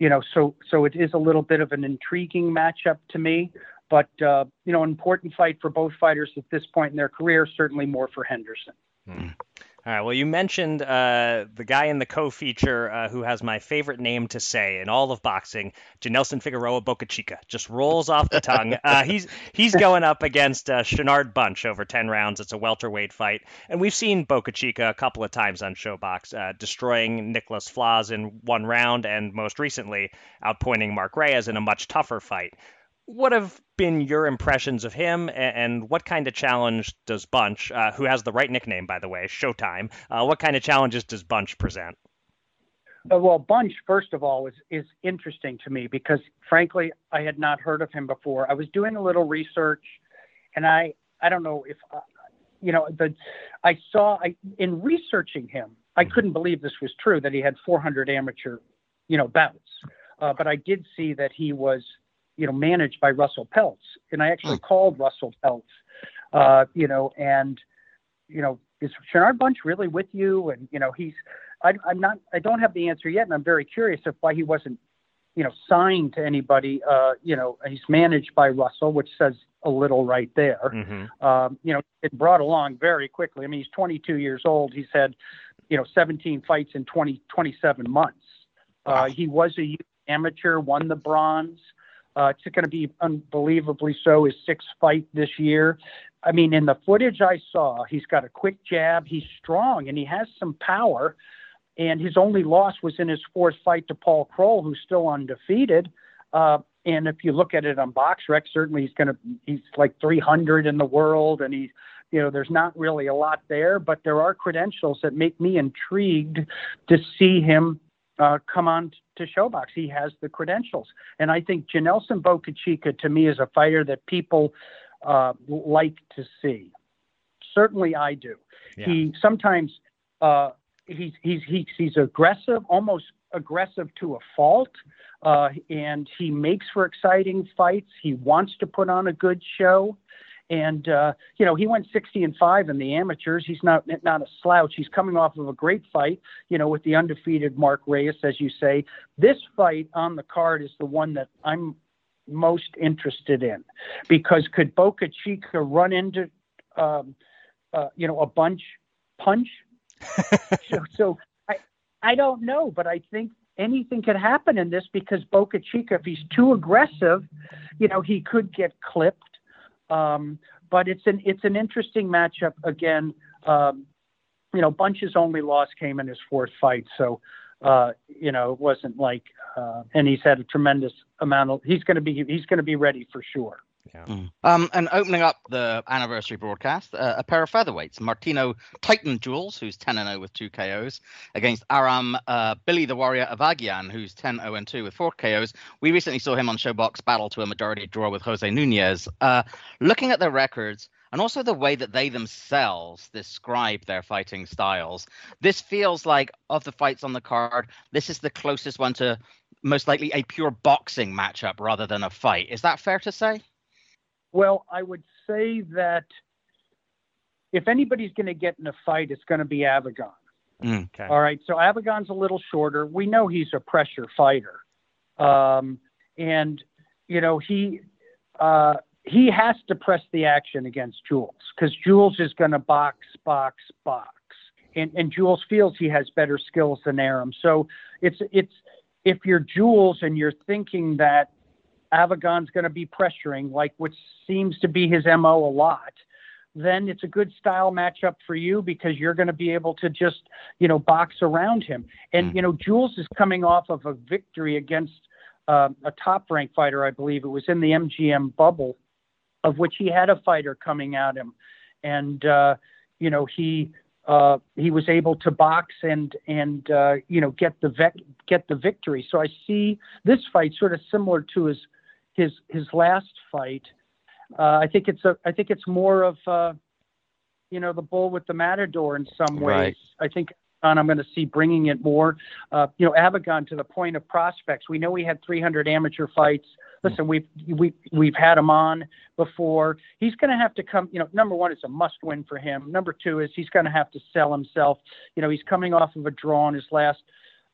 you know, so so it is a little bit of an intriguing matchup to me, but uh, you know, an important fight for both fighters at this point in their career. Certainly more for Henderson. Hmm. All right. Well, you mentioned uh, the guy in the co-feature uh, who has my favorite name to say in all of boxing, Janelson Figueroa Bocachica. Just rolls off the tongue. Uh, [laughs] he's he's going up against uh, Shenard Bunch over 10 rounds. It's a welterweight fight, and we've seen Bocachica a couple of times on ShoBox, uh, destroying Nicholas Flaws in one round, and most recently outpointing Mark Reyes in a much tougher fight what have been your impressions of him, and, what kind of challenge does Bunch, uh, who has the right nickname by the way, Showtime, uh, what kind of challenges does Bunch present? Uh, well, Bunch, first of all, is is interesting to me because, frankly, I had not heard of him before. I was doing a little research, and I I don't know if uh, you know the I saw I, in researching him, I mm-hmm. couldn't believe this was true that he had 400 amateur, you know, bouts. Uh, but I did see that he was you know, managed by Russell Peltz. And I actually hmm. called Russell Peltz, uh, you know, and, you know, is Shenard Bunch really with you? And, you know, he's, I, I'm not, I don't have the answer yet. And I'm very curious of why he wasn't, you know, signed to anybody. Uh, you know, he's managed by Russell, which says a little right there. Mm-hmm. Um, you know, it brought along very quickly. I mean, he's 22 years old. He's had, you know, 17 fights in 20, 27 months. Uh, he was a amateur, won the bronze. Uh, it's going to be unbelievably so. His sixth fight this year. I mean, in the footage I saw, he's got a quick jab. He's strong and he has some power. And his only loss was in his fourth fight to Paul Kroll, who's still undefeated. Uh, and if you look at it on BoxRec, certainly he's going to he's like 300 in the world, and he's you know there's not really a lot there, but there are credentials that make me intrigued to see him uh, come on to ShoBox. He has the credentials. And I think Janelson Bocachica to me is a fighter that people uh, like to see. Certainly I do. Yeah. He sometimes uh, he's, he's, he's, he's aggressive, almost aggressive to a fault. Uh, and he makes for exciting fights. He wants to put on a good show. And uh, you know, he went 60 and five in the amateurs. He's not not a slouch. He's coming off of a great fight, you know, with the undefeated Mark Reyes, as you say. This fight on the card is the one that I'm most interested in, because could Bocachica run into, um, uh, you know, a bunch punch? [laughs] so, so I I don't know, but I think anything could happen in this because Bocachica, if he's too aggressive, you know, he could get clipped um, but it's an it's an interesting matchup again. Um, you know, Bunch's only loss came in his fourth fight, so uh, you know it wasn't like, uh, and he's had a tremendous amount of. He's going to be he's going to be ready for sure. Yeah. Mm. Um, and opening up the anniversary broadcast, uh, a pair of featherweights, Martino Titan Jules, who's 10 0 with two KOs, against Aram uh, Billy the Warrior Avagyan, who's 10 0 2 with four KOs. We recently saw him on ShoBox battle to a majority draw with Jose Nunez. Uh, looking at their records, and also the way that they themselves describe their fighting styles, this feels like, of the fights on the card, this is the closest one to most likely a pure boxing matchup rather than a fight. Is that fair to say? Well, I would say that if anybody's going to get in a fight, it's going to be Avagyan. Mm, okay. All right. So Avagyan's a little shorter. We know he's a pressure fighter. Um, and, you know, he, uh, he has to press the action against Jules because Jules is going to box, box, box. And, and Jules feels he has better skills than Aram. So it's, it's, if you're Jules and you're thinking that Avagyan's going to be pressuring, like which seems to be his MO a lot, then it's a good style matchup for you because you're going to be able to just, you know, box around him. And, mm. you know, Jules is coming off of a victory against uh, a top ranked fighter, I believe. It was in the MGM bubble, of which he had a fighter coming at him. And, uh, you know, he, uh, he was able to box and and uh, you know get the vec- get the victory. So I see this fight sort of similar to his his his last fight. Uh, I think it's a I think it's more of uh, you know the bull with the matador in some ways. Right. I think and I'm going to see bringing it more. Uh, you know, Avagyan to the point of prospects. We know he had 300 amateur fights. Listen, we've we we've had him on before. He's going to have to come. You know, number one, it's a must-win for him. Number two is he's going to have to sell himself. You know, he's coming off of a draw in his last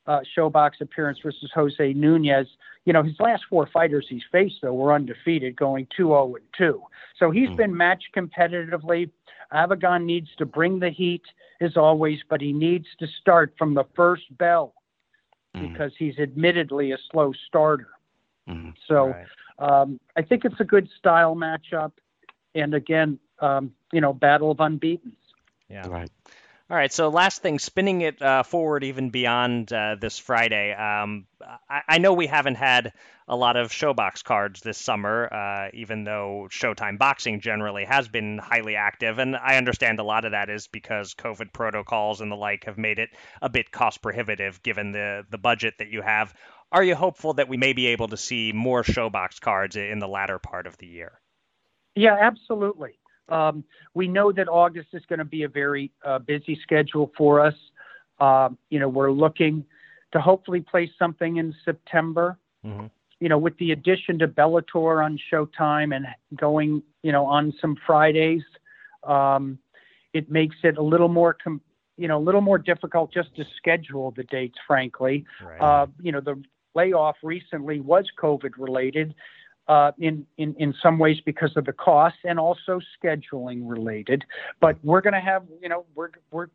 uh, ShoBox appearance versus Jose Nunez. You know, his last four fighters he's faced, though, were undefeated, going 2 0 and 2. So he's mm. been matched competitively. Avagyan needs to bring the heat as always, but he needs to start from the first bell mm. because he's admittedly a slow starter. Mm. So right. um, I think it's a good style matchup. And again, um, you know, battle of unbeaten. Yeah. Right. All right, so last thing, spinning it uh, forward even beyond uh, this Friday. Um, I, I, know we haven't had a lot of ShoBox cards this summer, uh, even though Showtime Boxing generally has been highly active, and I understand a lot of that is because COVID protocols and the like have made it a bit cost prohibitive given the the budget that you have. Are you hopeful that we may be able to see more ShoBox cards in the latter part of the year? Yeah, absolutely. Um, we know that August is going to be a very uh, busy schedule for us. Um, you know, we're looking to hopefully play something in September. Mm-hmm. You know, with the addition to Bellator on Showtime and going, you know, on some Fridays, um, it makes it a little more, com- you know, a little more difficult just to schedule the dates. Frankly, right. uh, you know, the layoff recently was COVID related, uh, in, in, in some ways because of the cost and also scheduling related. But we're going to have, you know, we're, we're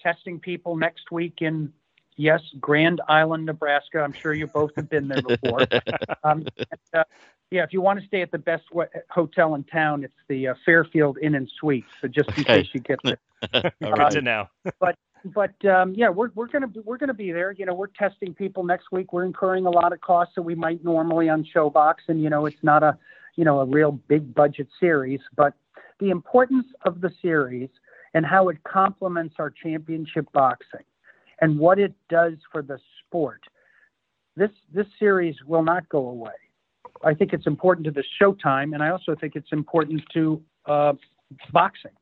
testing people next week in, yes, Grand Island, Nebraska. I'm sure you both have been there before. [laughs] um, and, uh, yeah, if you want to stay at the best hotel in town, it's the uh, Fairfield Inn and Suites. So just in okay. case you get [laughs] there. Good to know. but but um, yeah, we're we're gonna be, we're gonna be there. You know, we're testing people next week. We're incurring a lot of costs that we might normally on ShoBox, and you know, it's not a you know a real big budget series, but the importance of the series and how it complements our championship boxing and what it does for the sport. This this series will not go away. I think it's important to the Showtime, and I also think it's important to uh, boxing.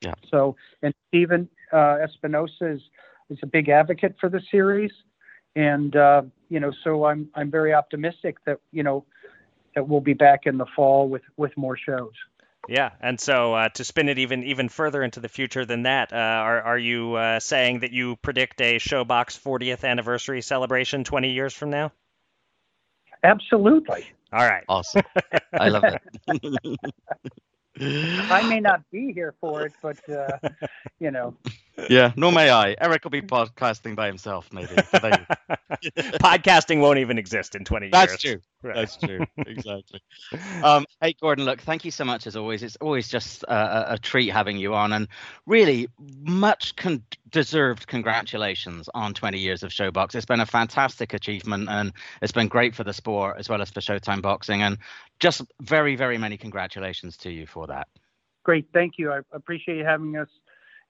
Yeah. So, and Stephen uh, Espinoza is, is a big advocate for the series, and uh, you know, so I'm I'm very optimistic that you know that we'll be back in the fall with with more shows. Yeah, and so uh, to spin it even even further into the future than that, uh, are are you uh, saying that you predict a ShoBox 40th anniversary celebration 20 years from now? Absolutely. All right. Awesome. I love it. [laughs] I may not be here for it, but uh, you know. Yeah, nor may I. Eric will be podcasting by himself, maybe. [laughs] podcasting won't even exist in 20 years. That's true. [laughs] Right. That's true. Exactly. [laughs] Um, hey, Gordon, look, thank you so much as always. It's always just a, a treat having you on, and really much con- deserved congratulations on 20 years of ShoBox. It's been a fantastic achievement, and it's been great for the sport as well as for Showtime Boxing. And just very, very many congratulations to you for that. Great. Thank you. I appreciate you having us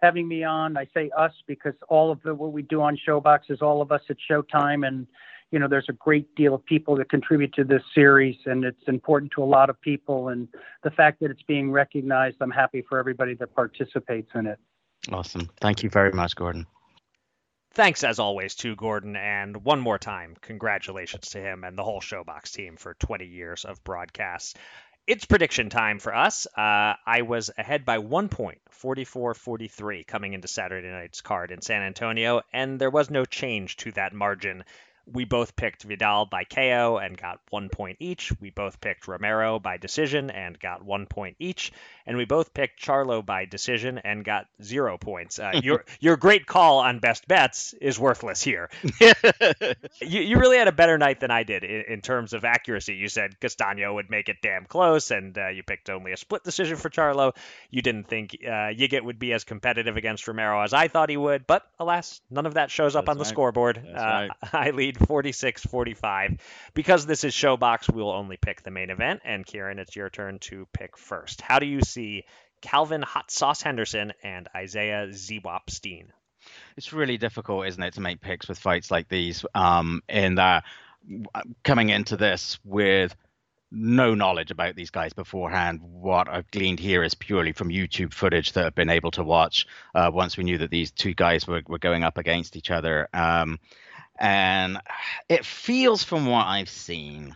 having me on. I say us because all of the what we do on ShoBox is all of us at Showtime, and you know there's a great deal of people that contribute to this series, and it's important to a lot of people. And the fact that it's being recognized, I'm happy for everybody that participates in it. Awesome. Thank you very much, Gordon. Thanks as always to Gordon, and one more time, congratulations to him and the whole ShoBox team for 20 years of broadcasts it's prediction time for us. Uh, I was ahead by one point, 44 43, coming into Saturday night's card in San Antonio, and there was no change to that margin we both picked Vidal by KO and got one point each. We both picked Romero by decision and got one point each. And we both picked Charlo by decision and got zero points. Uh, your [laughs] your great call on best bets is worthless here. [laughs] you, you really had a better night than I did in, in terms of accuracy. You said Castaño would make it damn close, and uh, you picked only a split decision for Charlo. You didn't think uh, Yigit would be as competitive against Romero as I thought he would, but alas, none of that shows up That's on the right. scoreboard. Uh, right. [laughs] I lead 46 45. Because this is ShoBox, we will only pick the main event. And Kieran, it's your turn to pick first. How do you see Calvin Hot Sauce Henderson and Isaiah Zwap Steen? It's really difficult, isn't it, to make picks with fights like these? Um, in that coming into this with no knowledge about these guys beforehand. What I've gleaned here is purely from YouTube footage that I've been able to watch uh, once we knew that these two guys were, were going up against each other. Um, and it feels from what I've seen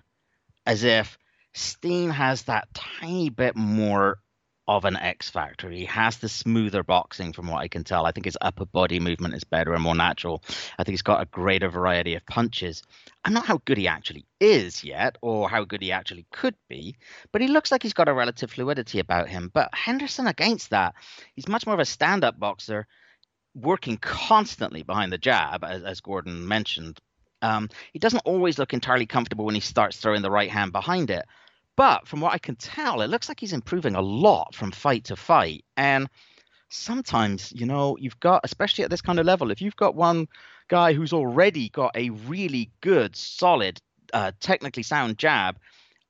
as if Steen has that tiny bit more of an X factor. He has the smoother boxing, from what I can tell. I think his upper body movement is better and more natural. I think he's got a greater variety of punches. I'm not how good he actually is yet, or how good he actually could be, but he looks like he's got a relative fluidity about him. But Henderson, against that, he's much more of a stand up boxer, working constantly behind the jab, as, as Gordon mentioned. Um, he doesn't always look entirely comfortable when he starts throwing the right hand behind it. But from what I can tell, it looks like he's improving a lot from fight to fight. And sometimes, you know, you've got, especially at this kind of level, if you've got one guy who's already got a really good, solid, uh, technically sound jab,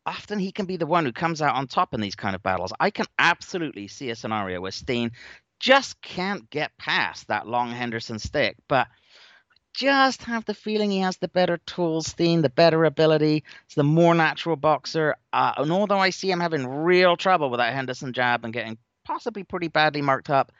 often he can be the one who comes out on top in these kind of battles. I can absolutely see a scenario where Steen just can't get past that long Henderson stick. But I just have the feeling he has the better tools, Steen, the better ability. He's the more natural boxer. Uh, and although I see him having real trouble with that Henderson jab and getting possibly pretty badly marked up,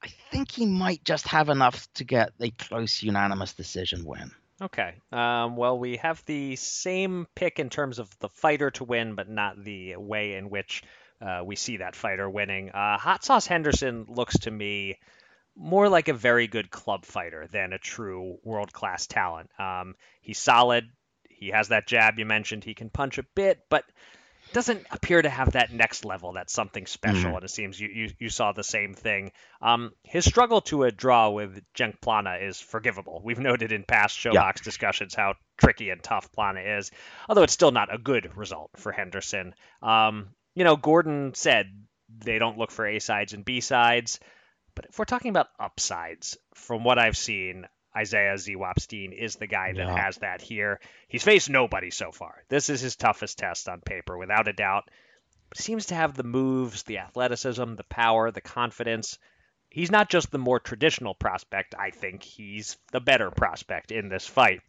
I think he might just have enough to get a close unanimous decision win. Okay. Um, well, we have the same pick in terms of the fighter to win, but not the way in which uh, we see that fighter winning. Uh, Hot Sauce Henderson looks to me more like a very good club fighter than a true world class talent. Um, he's solid. He has that jab you mentioned. He can punch a bit, but doesn't appear to have that next level. That's something special, mm-hmm. and it seems you, you, you saw the same thing. Um, his struggle to a draw with Cenk Plana is forgivable. We've noted in past ShoBox yeah. discussions how tricky and tough Plana is, although it's still not a good result for Henderson. Um, you know, Gordon said they don't look for A sides and B sides. But if we're talking about upsides, from what I've seen, Isaiah Zwop Steen is the guy that yeah. has that here. He's faced nobody so far. This is his toughest test on paper, without a doubt. Seems to have the moves, the athleticism, the power, the confidence. He's not just the more traditional prospect. I think he's the better prospect in this fight.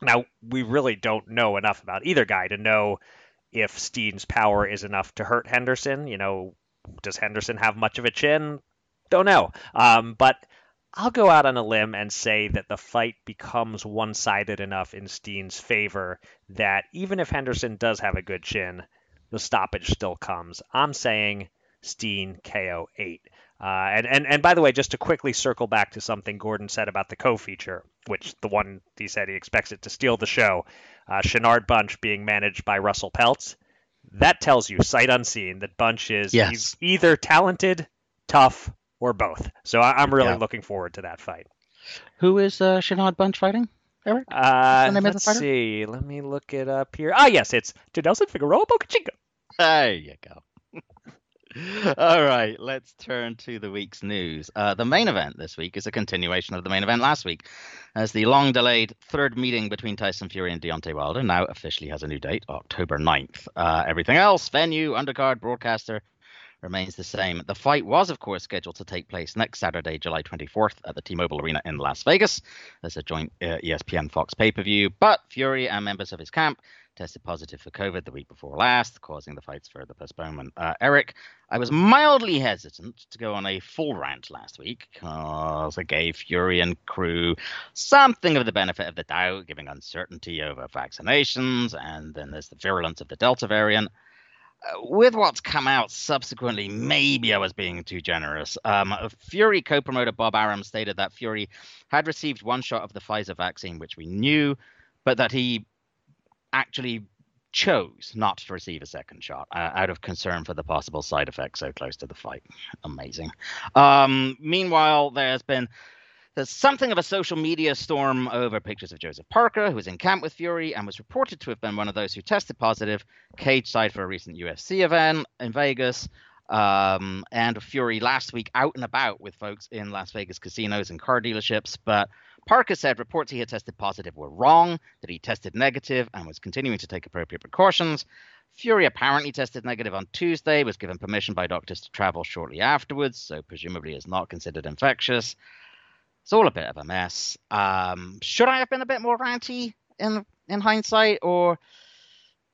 Now, we really don't know enough about either guy to know if Steen's power is enough to hurt Henderson. You know, does Henderson have much of a chin? Don't know. Um, but I'll go out on a limb and say that the fight becomes one sided enough in Steen's favor that even if Henderson does have a good chin, the stoppage still comes. I'm saying Steen KO 8. Uh, and, and, and by the way, just to quickly circle back to something Gordon said about the co feature, which the one he said he expects it to steal the show, uh, Shenard Bunch being managed by Russell Peltz. That tells you, sight unseen, that Bunch is yes. either talented, tough, or both. So I, am really yeah. looking forward to that fight. Who is uh, Shenard Bunch fighting? Eric? Uh, let's see. Let me look it up here. Ah, yes, it's Nelson Figueroa Bocachinga. There you go. All right, let's turn to the week's news. Uh, the main event this week is a continuation of the main event last week, as the long delayed third meeting between Tyson Fury and Deontay Wilder now officially has a new date, October 9th. Uh, everything else, venue, undercard, broadcaster, remains the same. The fight was, of course, scheduled to take place next Saturday, July 24th, at the T Mobile Arena in Las Vegas as a joint uh, ESPN Fox pay per view. But Fury and members of his camp tested positive for COVID the week before last, causing the fight's further postponement. Uh, Eric, I was mildly hesitant to go on a full rant last week because I gave Fury and crew something of the benefit of the doubt, giving uncertainty over vaccinations, and then there's the virulence of the Delta variant with what's come out subsequently, maybe I was being too generous. Um, Fury co promoter Bob Arum stated that Fury had received one shot of the Pfizer vaccine, which we knew, but that he actually chose not to receive a second shot uh, out of concern for the possible side effects so close to the fight. Amazing. Um, meanwhile, there's been there's something of a social media storm over pictures of Joseph Parker, who was in camp with Fury and was reported to have been one of those who tested positive, cage side for a recent UFC event in Vegas. Um, and Fury last week out and about with folks in Las Vegas casinos and car dealerships. But Parker said reports he had tested positive were wrong, that he tested negative and was continuing to take appropriate precautions. Fury apparently tested negative on Tuesday, was given permission by doctors to travel shortly afterwards, so presumably is not considered infectious. It's all a bit of a mess. Um, should I have been a bit more ranty in in hindsight, or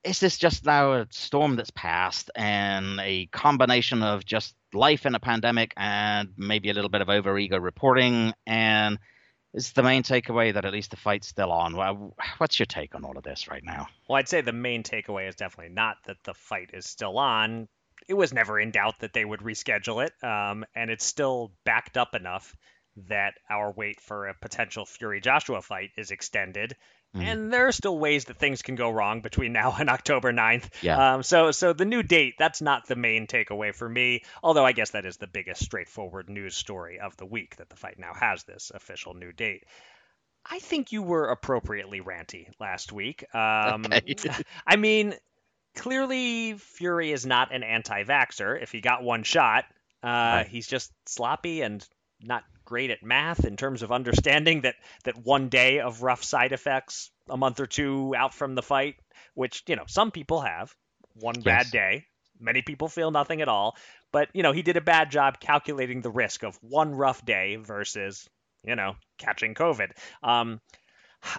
is this just now a storm that's passed and a combination of just life in a pandemic and maybe a little bit of overego reporting? And is the main takeaway that at least the fight's still on? Well, what's your take on all of this right now? Well, I'd say the main takeaway is definitely not that the fight is still on it was never in doubt that they would reschedule it, um, and it's still backed up enough that our wait for a potential Fury Joshua fight is extended. Mm. And there are still ways that things can go wrong between now and [laughs] October 9th. Yeah. Um, so, so the new date, that's not the main takeaway for me. Although I guess that is the biggest straightforward news story of the week that the fight now has this official new date. I think you were appropriately ranty last week. Um, okay. [laughs] I mean, clearly Fury is not an anti-vaxer. If he got one shot, uh, right. he's just sloppy and not great at math in terms of understanding that that one day of rough side effects a month or two out from the fight, which you know some people have one yes. bad day. Many people feel nothing at all, but you know he did a bad job calculating the risk of one rough day versus you know catching COVID. Um,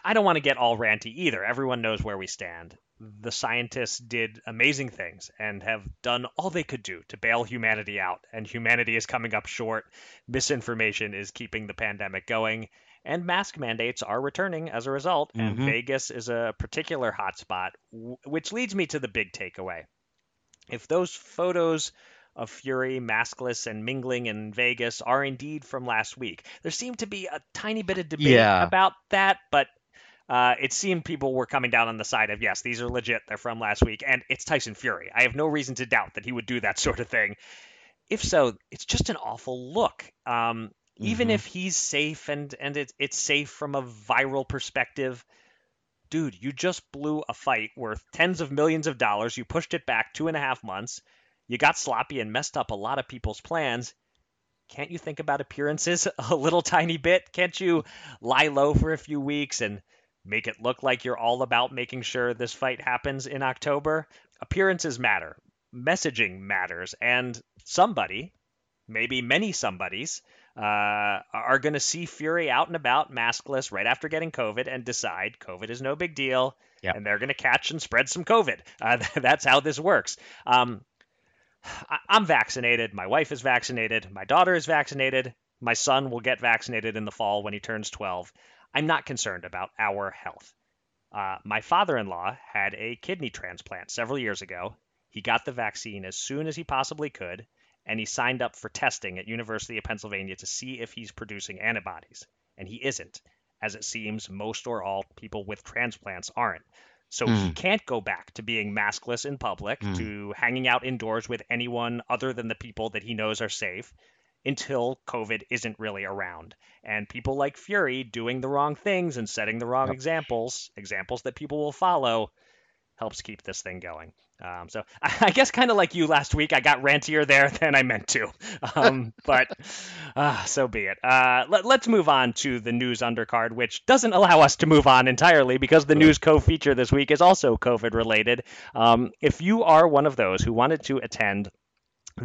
I don't want to get all ranty either. Everyone knows where we stand the scientists did amazing things and have done all they could do to bail humanity out, and humanity is coming up short. Misinformation is keeping the pandemic going, and mask mandates are returning as a result. Mm-hmm. And Vegas is a particular hotspot, which leads me to the big takeaway. If those photos of Fury, maskless, and mingling in Vegas are indeed from last week. There seemed to be a tiny bit of debate yeah. about that, but uh, it seemed people were coming down on the side of yes, these are legit. They're from last week, and it's Tyson Fury. I have no reason to doubt that he would do that [laughs] sort of thing. If so, it's just an awful look. Um, mm-hmm. Even if he's safe and and it, it's safe from a viral perspective, dude, you just blew a fight worth tens of millions of dollars. You pushed it back two and a half months. You got sloppy and messed up a lot of people's plans can't you think about appearances [laughs] a little tiny bit? Can't you lie low for a few weeks and make it look like you're all about making sure this fight happens in October. Appearances matter, messaging matters, and somebody, maybe many somebodies, uh, are going to see Fury out and about, maskless, right after getting COVID, and decide COVID is no big deal, yep. and they're going to catch and spread some COVID. Uh, [laughs] that's how this works. Um, I'm vaccinated. My wife is vaccinated. My daughter is vaccinated. My son will get vaccinated in the fall when he turns 12. I'm not concerned about our health. Uh, my father in law had a kidney transplant several years ago. He got the vaccine as soon as he possibly could, and he signed up for testing at University of Pennsylvania to see if he's producing antibodies. And he isn't, as it seems most or all people with transplants aren't. So mm. he hmm. can't go back to being maskless in public, mm. to hanging out indoors with anyone other than the people that he knows are safe until COVID isn't really around. And people like Fury doing the wrong things and setting the wrong yep. examples, examples that people will follow, helps keep this thing going. Um, so [laughs] I, guess kind of like you last week, I got rantier there [laughs] than I meant to. Um, but uh, [laughs] so be it. Uh, let, us move on to the news undercard, which doesn't allow us to move on entirely because the news co-feature this week is also COVID related. Um, if you are one of those who wanted to attend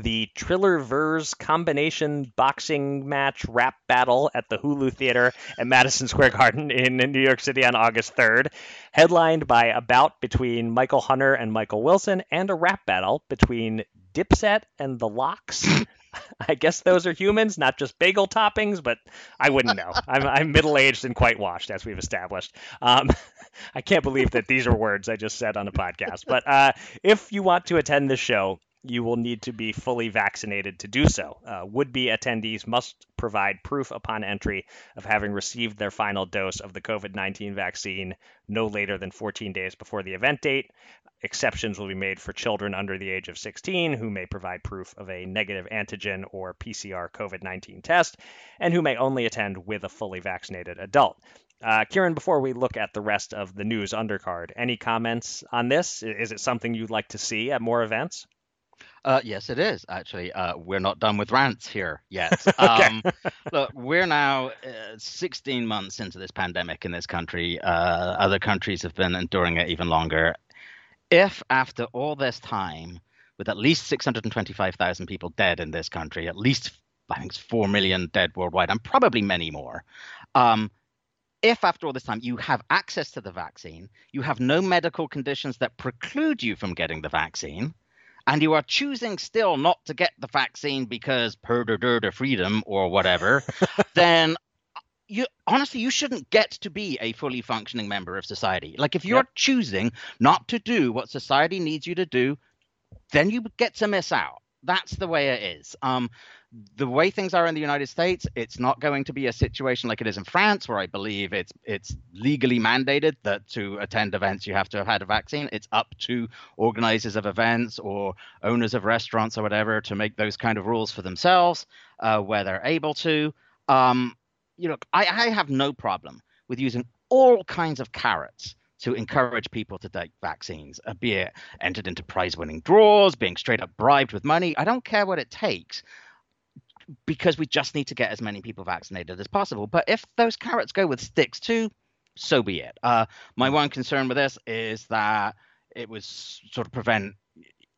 the Trillerverse combination boxing match rap battle at the Hulu Theater at Madison Square Garden in New York City on August 3rd, headlined by a bout between Michael Hunter and Michael Wilson and a rap battle between Dipset and the Lox. [laughs] I guess those are humans, not just bagel toppings, but I wouldn't know. [laughs] I'm, I'm middle aged and quite washed, as we've established. Um, [laughs] I can't believe that these are words I just said on a podcast. But uh, if you want to attend this show, you will need to be fully vaccinated to do so. Uh, would be attendees must provide proof upon entry of having received their final dose of the COVID 19 vaccine no later than 14 days before the event date. Exceptions will be made for children under the age of 16 who may provide proof of a negative antigen or PCR COVID 19 test and who may only attend with a fully vaccinated adult. Uh, Kieran, before we look at the rest of the news undercard, any comments on this? Is it something you'd like to see at more events? Uh, yes, it is actually. Uh, we're not done with rants here yet. [laughs] um, look, we're now uh, 16 months into this pandemic in this country. Uh, other countries have been enduring it even longer. If after all this time, with at least 625,000 people dead in this country, at least I think it's 4 million dead worldwide, and probably many more. Um, if after all this time you have access to the vaccine, you have no medical conditions that preclude you from getting the vaccine, and you are choosing still not to get the vaccine because per de freedom or whatever, [laughs] then you honestly you shouldn't get to be a fully functioning member of society. Like if you're yep. choosing not to do what society needs you to do, then you get to miss out. That's the way it is. Um, the way things are in the United States, it's not going to be a situation like it is in France, where I believe it's it's legally mandated that to attend events you have to have had a vaccine. It's up to organizers of events or owners of restaurants or whatever to make those kind of rules for themselves uh, where they're able to. Um, you know, I, I have no problem with using all kinds of carrots to encourage people to take vaccines, uh, be it entered into prize winning draws, being straight up bribed with money. I don't care what it takes because we just need to get as many people vaccinated as possible. But if those carrots go with sticks too, so be it. Uh, my one concern with this is that it was sort of prevent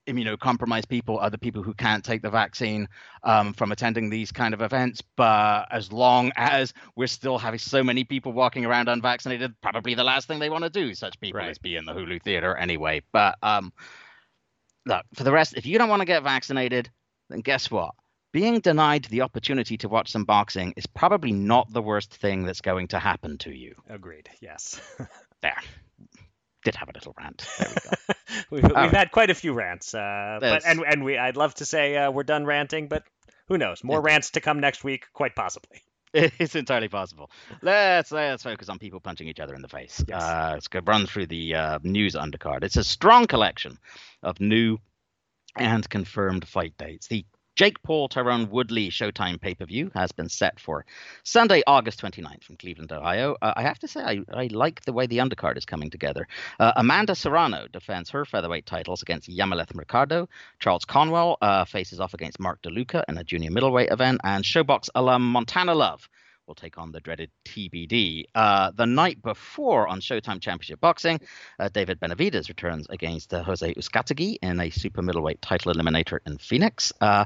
immunocompromised people, other people who can't take the vaccine, um, from attending these kind of events. But as long as we're still having so many people walking around unvaccinated, probably the last thing they want to do, such people, right. is be in the Hulu theater anyway. But um, look, for the rest, if you don't want to get vaccinated, then guess what? Being denied the opportunity to watch some boxing is probably not the worst thing that's going to happen to you. Agreed. Yes. [laughs] there did have a little rant. There we go. [laughs] we've, we've right. had quite a few rants, uh, but and and we I'd love to say uh, we're done ranting, but who knows? More yeah. rants to come next week, quite possibly. [laughs] It's entirely possible. Let's let's focus on people punching each other in the face. Yes. Uh, let's go run through the uh, news undercard. It's a strong collection of new and confirmed fight dates. The Jake Paul Tyrone Woodley Showtime pay per view has been set for Sunday, August 29th from Cleveland, Ohio. Uh, I have to say, I, I like the way the undercard is coming together. Uh, Amanda Serrano defends her featherweight titles against Yamileth Mercado. Charles Conwell uh, faces off against Mark DeLuca in a junior middleweight event. And ShoBox alum Montana Love will take on the dreaded TBD. Uh, the night before on Showtime Championship Boxing, uh, David Benavidez returns against uh, Jose Uzcategui in a super middleweight title eliminator in Phoenix. Uh,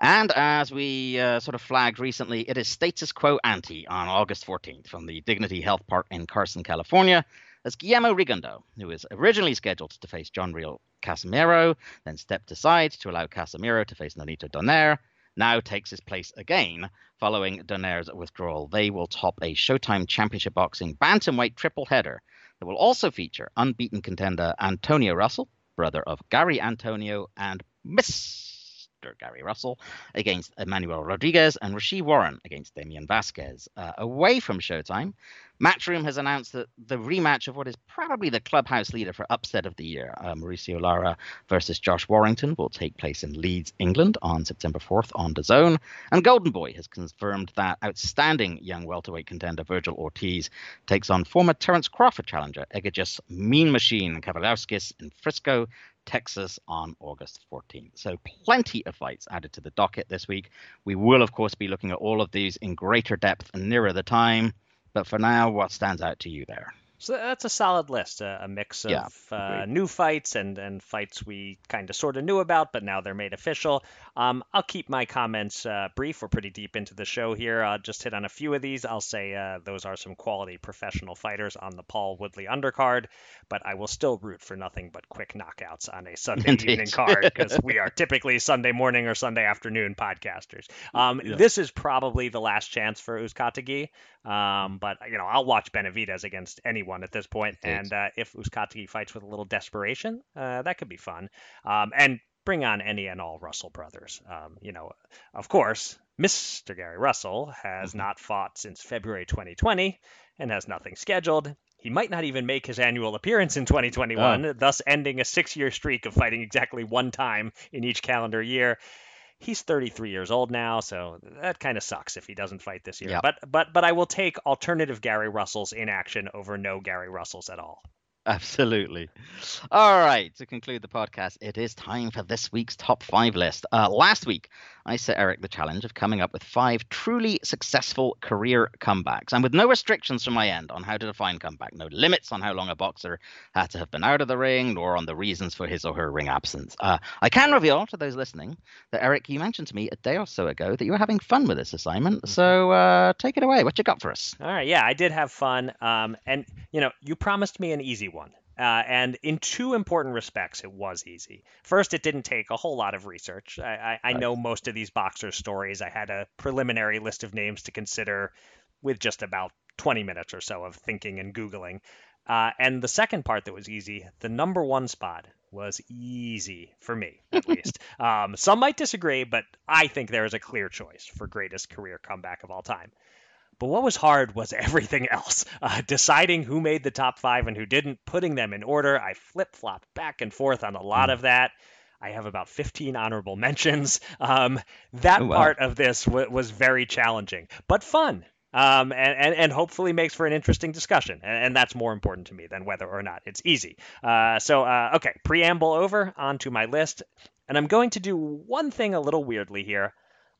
and as we uh, sort of flagged recently, it is status quo ante on August 14th from the Dignity Health Park in Carson, California, as Guillermo Rigondeaux, who was originally scheduled to face John Riel Casimero, then stepped aside to allow Casimero to face Nonito Donaire, now takes his place again following Donaire's withdrawal. They will top a Showtime Championship Boxing bantamweight triple header that will also feature unbeaten contender Antonio Russell, brother of Gary Antonio and Mr. Gary Russell against Emmanuel Rodriguez and Rau'shee Warren against Damian Vasquez. Uh, away from Showtime, Matchroom has announced that the rematch of what is probably the clubhouse leader for upset of the year, uh, Mauricio Lara versus Josh Warrington, will take place in Leeds, England on September 4th on DAZN. And Golden Boy has confirmed that outstanding young welterweight contender Virgil Ortiz takes on former Terence Crawford challenger Egidijus Mean Machine Kavaliauskas in Frisco Texas on August 14th. So, plenty of fights added to the docket this week. We will, of course, be looking at all of these in greater depth and nearer the time. But for now, what stands out to you there? So that's a solid list, a, a mix of yeah, uh, new fights and, and fights we kind of sort of knew about, but now they're made official. Um, I'll keep my comments uh, brief. We're pretty deep into the show here. I'll just hit on a few of these. I'll say uh, those are some quality professional fighters on the Paul Woodley undercard, but I will still root for nothing but quick knockouts on a Sunday Indeed. evening card because we are [laughs] typically Sunday morning or Sunday afternoon podcasters. Um, yeah. This is probably the last chance for Uzcategui. Um, but you know, I'll watch Benavidez against anyone at this point, and uh, if Uzcategui fights with a little desperation, uh, that could be fun. Um, and bring on any and all Russell brothers. Um, you know, of course, Mr. Gary Russell has mm-hmm. not fought since February 2020 and has nothing scheduled. He might not even make his annual appearance in 2021, oh. thus ending a six-year streak of fighting exactly one time in each calendar year he's 33 years old now, so that kind of sucks if he doesn't fight this year. Yep. But but but I will take alternative Gary Russells in action over no Gary Russells at all. Absolutely. All right. To conclude the podcast, it is time for this week's top five list. Uh, last week, I set Eric the challenge of coming up with five truly successful career comebacks, and with no restrictions from my end on how to define comeback, no limits on how long a boxer had to have been out of the ring, nor on the reasons for his or her ring absence. Uh, I can reveal to those listening that Eric, you mentioned to me a day or so ago that you were having fun with this assignment. Mm-hmm. So uh, take it away. What you got for us? All right. Yeah, I did have fun. Um, and you know, you promised me an easy one. Uh, and in two important respects, it was easy. First, it didn't take a whole lot of research. I, I, I know most of these boxers' stories. I had a preliminary list of names to consider with just about 20 minutes or so of thinking and Googling. Uh, and the second part that was easy, the number one spot was easy for me, at [laughs] least. Um, some might disagree, but I think there is a clear choice for greatest career comeback of all time. But what was hard was [laughs] everything else. Uh, deciding who made the top five and who didn't, putting them in order. I flip flopped back and forth on a lot of that. I have about 15 honorable mentions. Um, that Oh, wow. part of this w- was very challenging, but fun. Um, and, and, and hopefully makes for an interesting discussion. And, and that's more important to me than whether or not it's easy. Uh, so, uh, okay, preamble over, onto my list. And I'm going to do one thing a little weirdly here.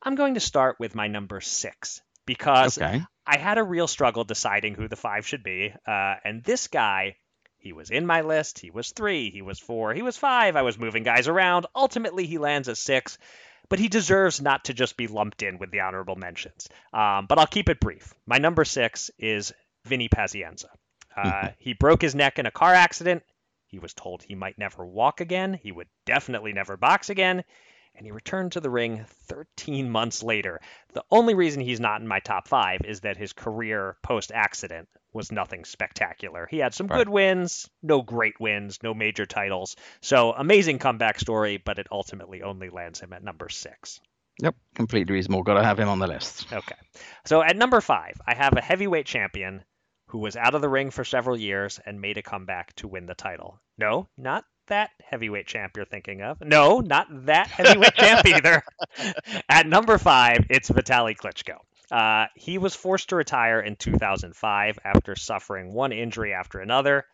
I'm going to start with my number six because Okay. I had a real struggle deciding who the five should be. Uh, and this guy, he was in my list. He was three. He was four. He was five. I was moving guys around. Ultimately, he lands at six. But he deserves not to just be lumped in with the honorable mentions. Um, but I'll keep it brief. My number six is Vinny Pazienza. Uh, he broke his neck in a car accident. He was told he might never walk again. He would definitely never box again. And he returned to the ring 13 months later. The only reason he's not in my top five is that his career post accident was nothing spectacular. He had some Right. good wins, no great wins, no major titles. So amazing comeback story, but it ultimately only lands him at number six. Yep. Completely reasonable. Got to have him on the list. Okay. So at number five, I have a heavyweight champion who was out of the ring for several years and made a comeback to win the title. No, not that heavyweight champ you're thinking of. No, not that heavyweight champ [laughs] either. At number five, it's Vitaly Klitschko. Uh, he was forced to retire in 2005 after suffering one injury after another.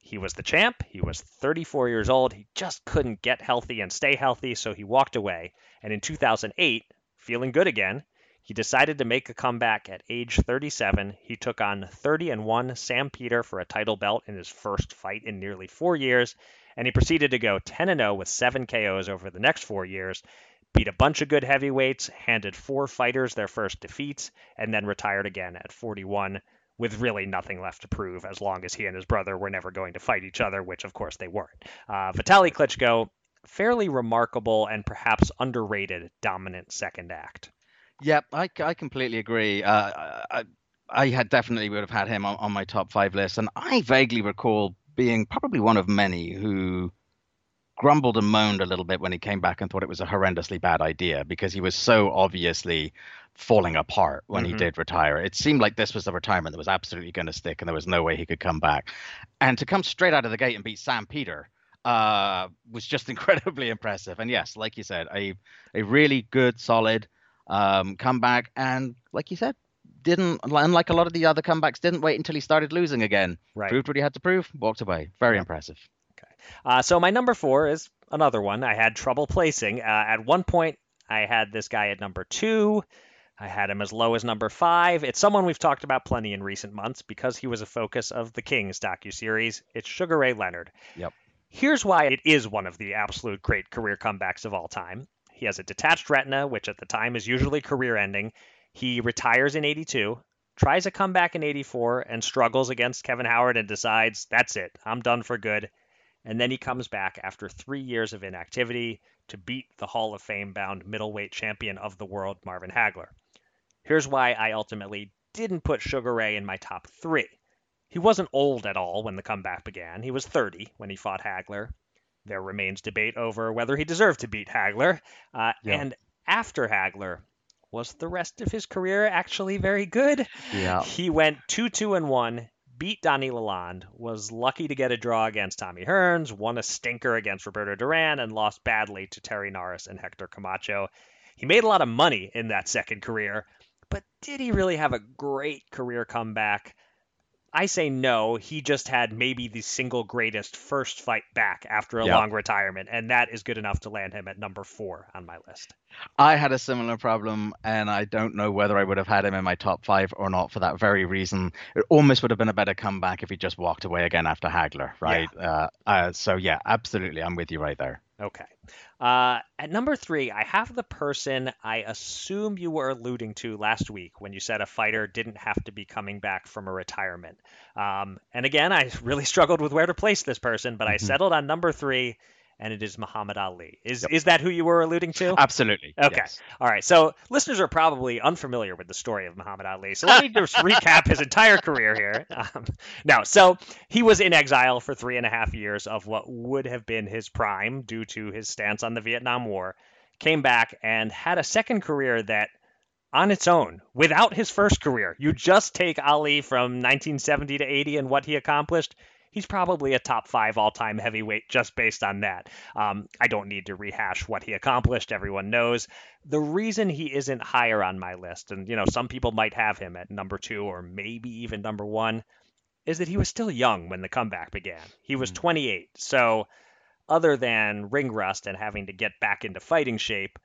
He was the champ. He was 34 years old. He just couldn't get healthy and stay healthy, so he walked away. And in 2008, feeling good again, he decided to make a comeback at age 37. He took on 30 and 1 Sam Peter for a title belt in his first fight in nearly 4 years, and he proceeded to go 10 and 0 with 7 KOs over the next 4 years. Beat a bunch of good heavyweights, handed four fighters their first defeats, and then retired again at 41 with really nothing left to prove as long as he and his brother were never going to fight each other, which of course they weren't. Uh, Klitschko, fairly remarkable and perhaps underrated dominant second act. Yep, I, I completely agree. Uh, I, I had definitely would have had him on, on my top five list, and I vaguely recall being probably one of many who grumbled and moaned a little bit when he came back and thought it was a horrendously bad idea because he was so obviously falling apart when he Mhm. did retire. It seemed like this was a retirement that was absolutely going to stick, and there was no way he could come back. And to come straight out of the gate and beat Sam Peter uh, was just [laughs] incredibly impressive. And yes, like you said, a a really good, solid um, comeback, and like you said, didn't unlike a lot of the other comebacks, didn't wait until he started losing again. Right. Proved what he had to prove, walked away. Very impressive. Uh, so my number four is another one I had trouble placing. Uh, at one point, I had this guy at number two. I had him as low as number five. It's someone we've talked about plenty in recent months because he was a focus of the Kings docuseries. It's Sugar Ray Leonard. Yep. Here's why it is one of the absolute great career comebacks of all time. He has a detached retina, which at the time is usually career ending. He retires in 82, tries a comeback in 84, and struggles against Kevin Howard and decides, that's it, I'm done for good. And then he comes back after three years of inactivity to beat the Hall of Fame bound middleweight champion of the world, Marvin Hagler. Here's why I ultimately didn't put Sugar Ray in my top three. He wasn't old at all when the comeback began. He was 30 when he fought Hagler. There remains debate over whether he deserved to beat Hagler. Uh, Yeah. And after Hagler, was the rest of his career actually very good? Yeah. He went 2 2 and 1, beat Donnie Lalonde, was lucky to get a draw against Tommy Hearns, won a stinker against Roberto Duran, and lost badly to Terry Norris and Hector Camacho. He made a lot of money in that second career, but did he really have a great career comeback? I say no. He just had maybe the single greatest first fight back after a Yeah. long retirement, and that is good enough to land him at number four on my list. I had a similar problem, and I don't know whether I would have had him in my top five or not for that very reason. It almost would have been a better comeback if he just walked away again after Hagler, right? Uh, uh, so, yeah, absolutely. I'm with you right there. Okay. Uh, at number three, I have the person I assume you were alluding to last week when you said a fighter didn't have to be coming back from a retirement. Um, and again, I [laughs] really struggled with where to place this person, but I Mhm. settled on number three, and it is Muhammad Ali. Is Yep. is that who you were alluding to? Absolutely. Okay. yes. All right. So listeners are probably unfamiliar with the story of Muhammad Ali. So let me just [laughs] recap his entire career here. Um, no. So he was in exile for three and a half years of what would have been his prime due to his stance on the Vietnam War. Came back and had a second career that, on its own, without his first career, you just take Ali from 1970 to 80 and what he accomplished. He's probably a top five all time heavyweight just based on that. Um, I don't need to rehash what he accomplished. Everyone knows. The reason he isn't higher on my list, and you know, some people might have him at number two or maybe even number one, is that he was still young when the comeback began. He was 28. So, other than ring rust and having to get back into fighting shape,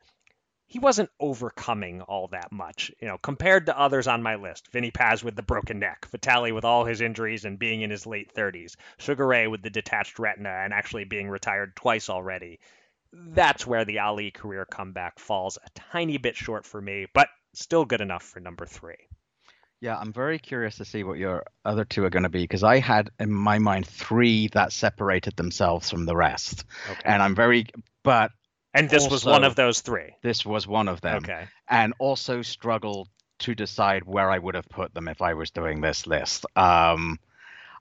he wasn't overcoming all that much, you know, compared to others on my list. Vinny Paz with the broken neck, Vitali with all his injuries and being in his late 30s, Sugar Ray with the detached retina and actually being retired twice already. That's where the Ali career comeback falls a tiny bit short for me, but still good enough for number three. Yeah, I'm very curious to see what your other two are going to be because I had in my mind three that separated themselves from the rest, Okay. and I'm very. But And this was one of those three. this was one of them, Okay. and also struggled to decide where I would have put them if I was doing this list. Um,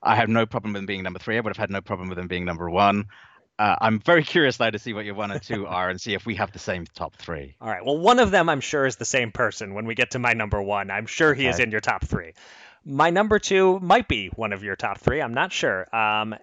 I have no problem with them being number three. I would have had no problem with them being number one. Uh, I'm very [laughs] curious though to see what your one and two [laughs] are and see if we have the same top three. All right. Well, one of them I'm sure is the same person when we get to my number one. I'm sure he is in your top three. My number two might be one of your top three. I'm not sure. Um,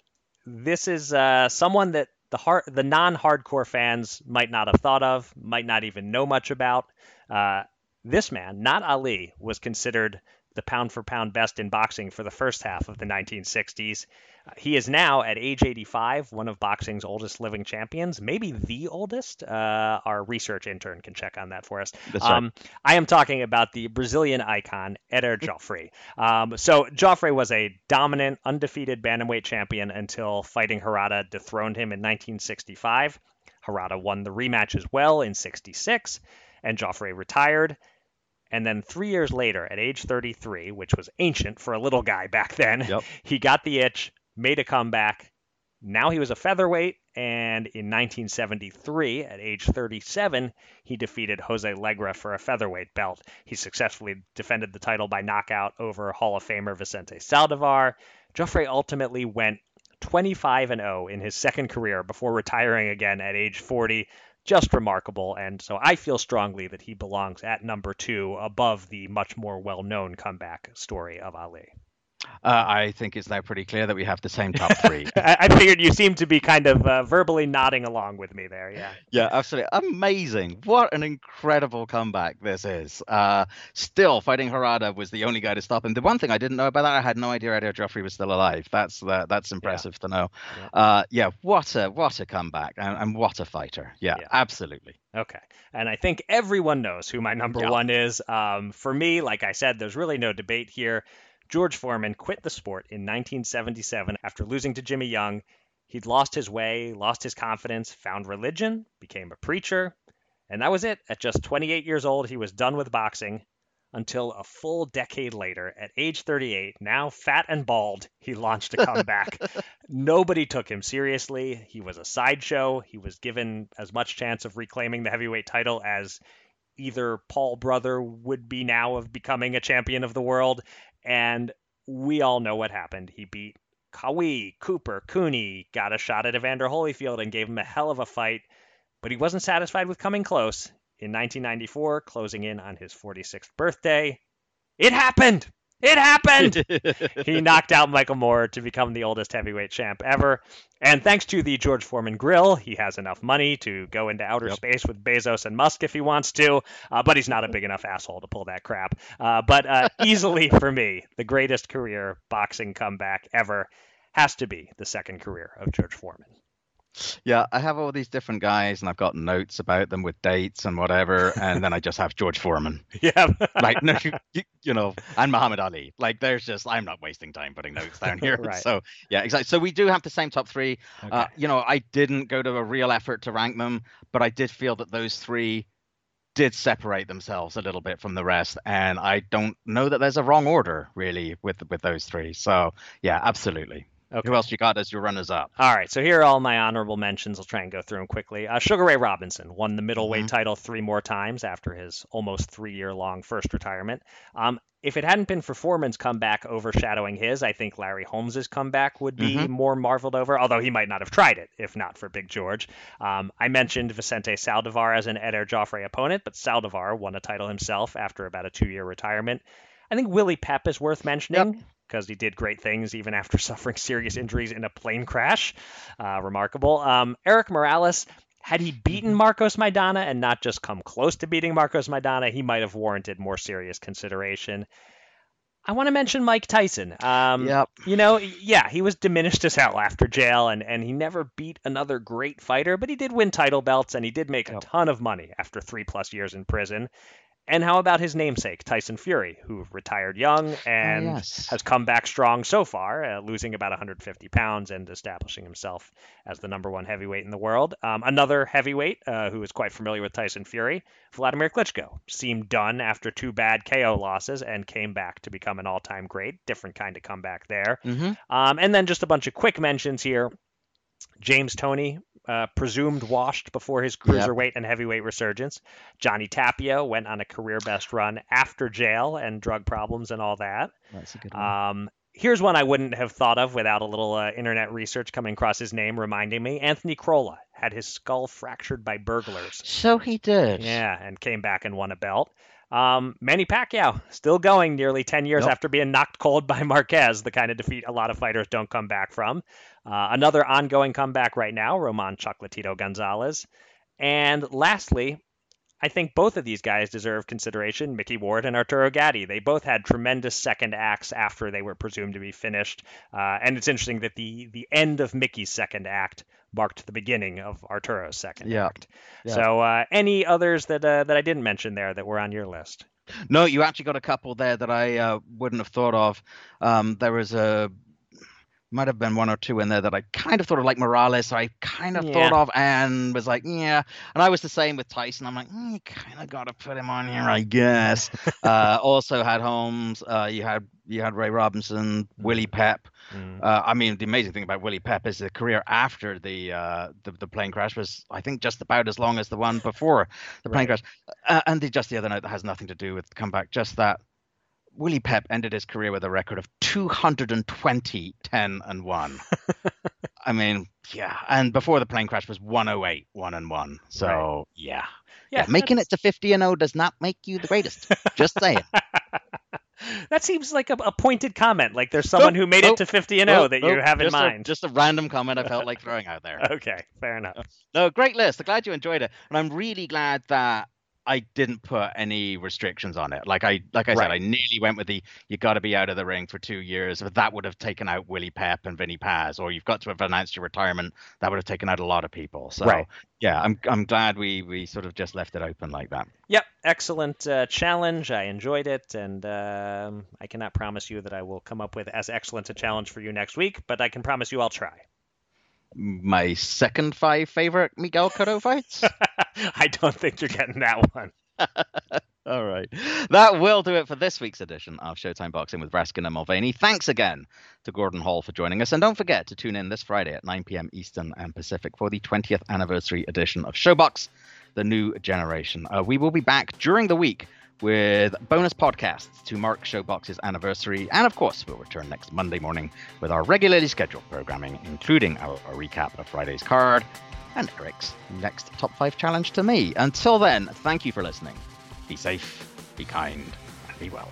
this is uh, someone that the hard, the non-hardcore fans might not have thought of, might not even know much about. Uh, this man, not Ali, was considered the pound for pound best in boxing for the first half of the 1960s. Uh, he is now, at age 85, one of boxing's oldest living champions, maybe the oldest. Uh, our research intern can check on that for us. That's right. Um, I am talking about the Brazilian icon Eder Jofre. Um, so Jofre was a dominant, undefeated bantamweight champion until fighting Harada dethroned him in 1965. Harada won the rematch as well in 66, and Jofre retired. And then three years later, at age 33, which was ancient for a little guy back then, Yep. [laughs] he got the itch, made a comeback. Now he was a featherweight, and in 1973, at age 37, he defeated Jose Legra for a featherweight belt. He successfully defended the title by knockout over Hall of Famer Vicente Saldivar. Jofre ultimately went 25 and 0 in his second career before retiring again at age 40. Just remarkable, and so I feel strongly that he belongs at number two above the much more well known comeback story of Ali. Uh, I think it's now pretty clear that we have the same top [laughs] three. I, I figured you seemed to be kind of uh, verbally nodding along with me there, yeah. Yeah, absolutely. Amazing. What an incredible comeback this is. Uh, still, fighting Harada was the only guy to stop him. The one thing I didn't know about that, I had no idea Eddie Jofre was still alive. That's uh, that's impressive to know. Yeah. Uh, yeah, what a what a comeback and, and what a fighter. Yeah, Yeah. absolutely. Okay. And I think everyone knows who my number Yeah. one is. Um, for me, like I said, there's really no debate here. George Foreman quit the sport in 1977 after losing to Jimmy Young. He'd lost his way, lost his confidence, found religion, became a preacher, and that was it. At just 28 years old, he was done with boxing until a full decade later, at age 38, now fat and bald, he launched a [laughs] comeback. Nobody took him seriously. He was a sideshow. He was given as much chance of reclaiming the heavyweight title as either Paul Brother would be now of becoming a champion of the world. And we all know what happened. He beat Qawi, Cooper, Cooney, got a shot at Evander Holyfield and gave him a hell of a fight. But he wasn't satisfied with coming close. In 1994, closing in on his 46th birthday, it happened! It happened! [laughs] he knocked out Michael Moorer to become the oldest heavyweight champ ever. And thanks to the George Foreman grill, he has enough money to go into outer Yep. space with Bezos and Musk if he wants to. Uh, but he's not a big enough asshole to pull that crap. Uh, but uh, [laughs] easily for me, the greatest career boxing comeback ever has to be the second career of George Foreman. Yeah, I have all these different guys, and I've got notes about them with dates and whatever, and then I just have George Foreman. [laughs] Yeah. like no, you, you know, and Muhammad Ali. Like there's just I'm not wasting time putting notes down [laughs] here. Right. So yeah, exactly. So we do have the same top three. Okay. Uh, you know, I didn't go to a real effort to rank them, but I did feel that those three did separate themselves a little bit from the rest, and I don't know that there's a wrong order really with with those three. So yeah, absolutely. Okay. Who else you got as your runners up? All right, so here are all my honorable mentions. I'll try and go through them quickly. Uh, Sugar Ray Robinson won the middleweight mm-hmm. title three more times after his almost three year long first retirement. Um, if it hadn't been for Foreman's comeback overshadowing his, I think Larry Holmes's comeback would be mm-hmm. more marveled over, although he might not have tried it if not for Big George. Um, I mentioned Vicente Saldivar as an Eder Jofre opponent, but Saldivar won a title himself after about a two year retirement. I think Willie Pep is worth mentioning. Yep because he did great things even after [laughs] suffering serious injuries in a plane crash. Uh, remarkable. Um, Erik Morales, had he beaten Marcos Maidana and not just come close to beating Marcos Maidana, he might have warranted more serious consideration. I want to mention Mike Tyson. Um, yep. You know, yeah, he was diminished as hell after jail, and, and he never beat another great fighter, but he did win title belts, and he did make yep. a ton of money after three plus years in prison. And how about his namesake, Tyson Fury, who retired young and oh, yes. has come back strong so far, uh, losing about 150 pounds and establishing himself as the number one heavyweight in the world. Um, another heavyweight uh, who is quite familiar with Tyson Fury, Vladimir Klitschko, seemed done after two bad KO losses and came back to become an all time great. Different kind of comeback there. Mm-hmm. Um, and then just a bunch of quick mentions here. James Toney, uh, presumed washed before his cruiserweight yep. and heavyweight resurgence. Johnny Tapia went on a career best run after jail and drug problems and all that. That's a good one. Um, here's one I wouldn't have thought of without a little uh, internet research coming across his name, reminding me. Anthony Crolla had his skull fractured by burglars. So he did. Yeah, and came back and won a belt. Um, Manny Pacquiao still going nearly 10 years after being knocked cold by [laughs] Marquez, the kind of defeat a lot of fighters don't come back from. Uh, another ongoing comeback right now, Roman Chocolatito Gonzalez. And lastly, I think both of these guys deserve consideration, Micky Ward and Arturo Gatti. They both had tremendous second acts after they were presumed to be finished. Uh, and it's interesting that the, the end of Micky's second act marked the beginning of Arturo's second yeah. act. Yeah. So, uh, any others that uh, that I didn't mention there that were on your list? No, you actually got a couple there that I uh, wouldn't have thought of. Um, there was a might have been one or two in there that I kind of thought of, like Morales. I kind of yeah. thought of and was like, yeah. And I was the same with Tyson. I'm like, mm, you kind of got to put him on here, I guess. [laughs] uh, also had Holmes. Uh, you had you had Ray Robinson, Willie mm. Pep. Mm. Uh, I mean, the amazing thing about Willie Pep is the career after the, uh, the, the plane crash was, I think, just about as long as the one before the plane right. crash. Uh, and the, just the other note that has nothing to do with the comeback, just that Willie Pep ended his career with a record of 220, 10 and 1. [laughs] I mean, yeah. And before the plane crash was 108, 1 and 1. So, right. yeah. yeah. yeah. making it to 50 and 0 does not make you the greatest. Just saying. [laughs] that seems like a, a, pointed comment. Like there's someone oh, who made it to 50 and 0 that you have in mind. A, just a random comment I felt like throwing out there. [laughs] okay, fair enough. No, great list. I'm glad you enjoyed it. And I'm really glad that I didn't put any restrictions on it. Like I like I right. said, I nearly went with the you got to be out of the ring for two years, but that would have taken out Willie Pep and Vinny Paz, or you've got to have announced your retirement. That would have taken out a lot of people. So right. yeah, I'm I'm glad we we sort of just left it open like that. Yep, excellent uh, challenge. I enjoyed it, and um, I cannot promise you that I will come up with as excellent a challenge for you next week, but I can promise you I'll try my second five favorite Miguel [laughs] Cotto fights. I don't think you're getting that one. [laughs] All right. That will do it for this week's edition of Showtime Boxing with Raskin and Mulvaney. Thanks again to Gordon Hall for joining us. And don't forget to tune in this Friday at 9 p.m. Eastern and Pacific for the 20th anniversary edition of ShoBox, The New Generation. Uh, we will be back during the week with bonus podcasts to mark ShoBox's anniversary. And of course, we'll return next Monday morning with our regularly scheduled programming, including our, our recap of Friday's card and Eric's next top five challenge to me. Until then, thank you for listening. Be safe, be kind, and be well.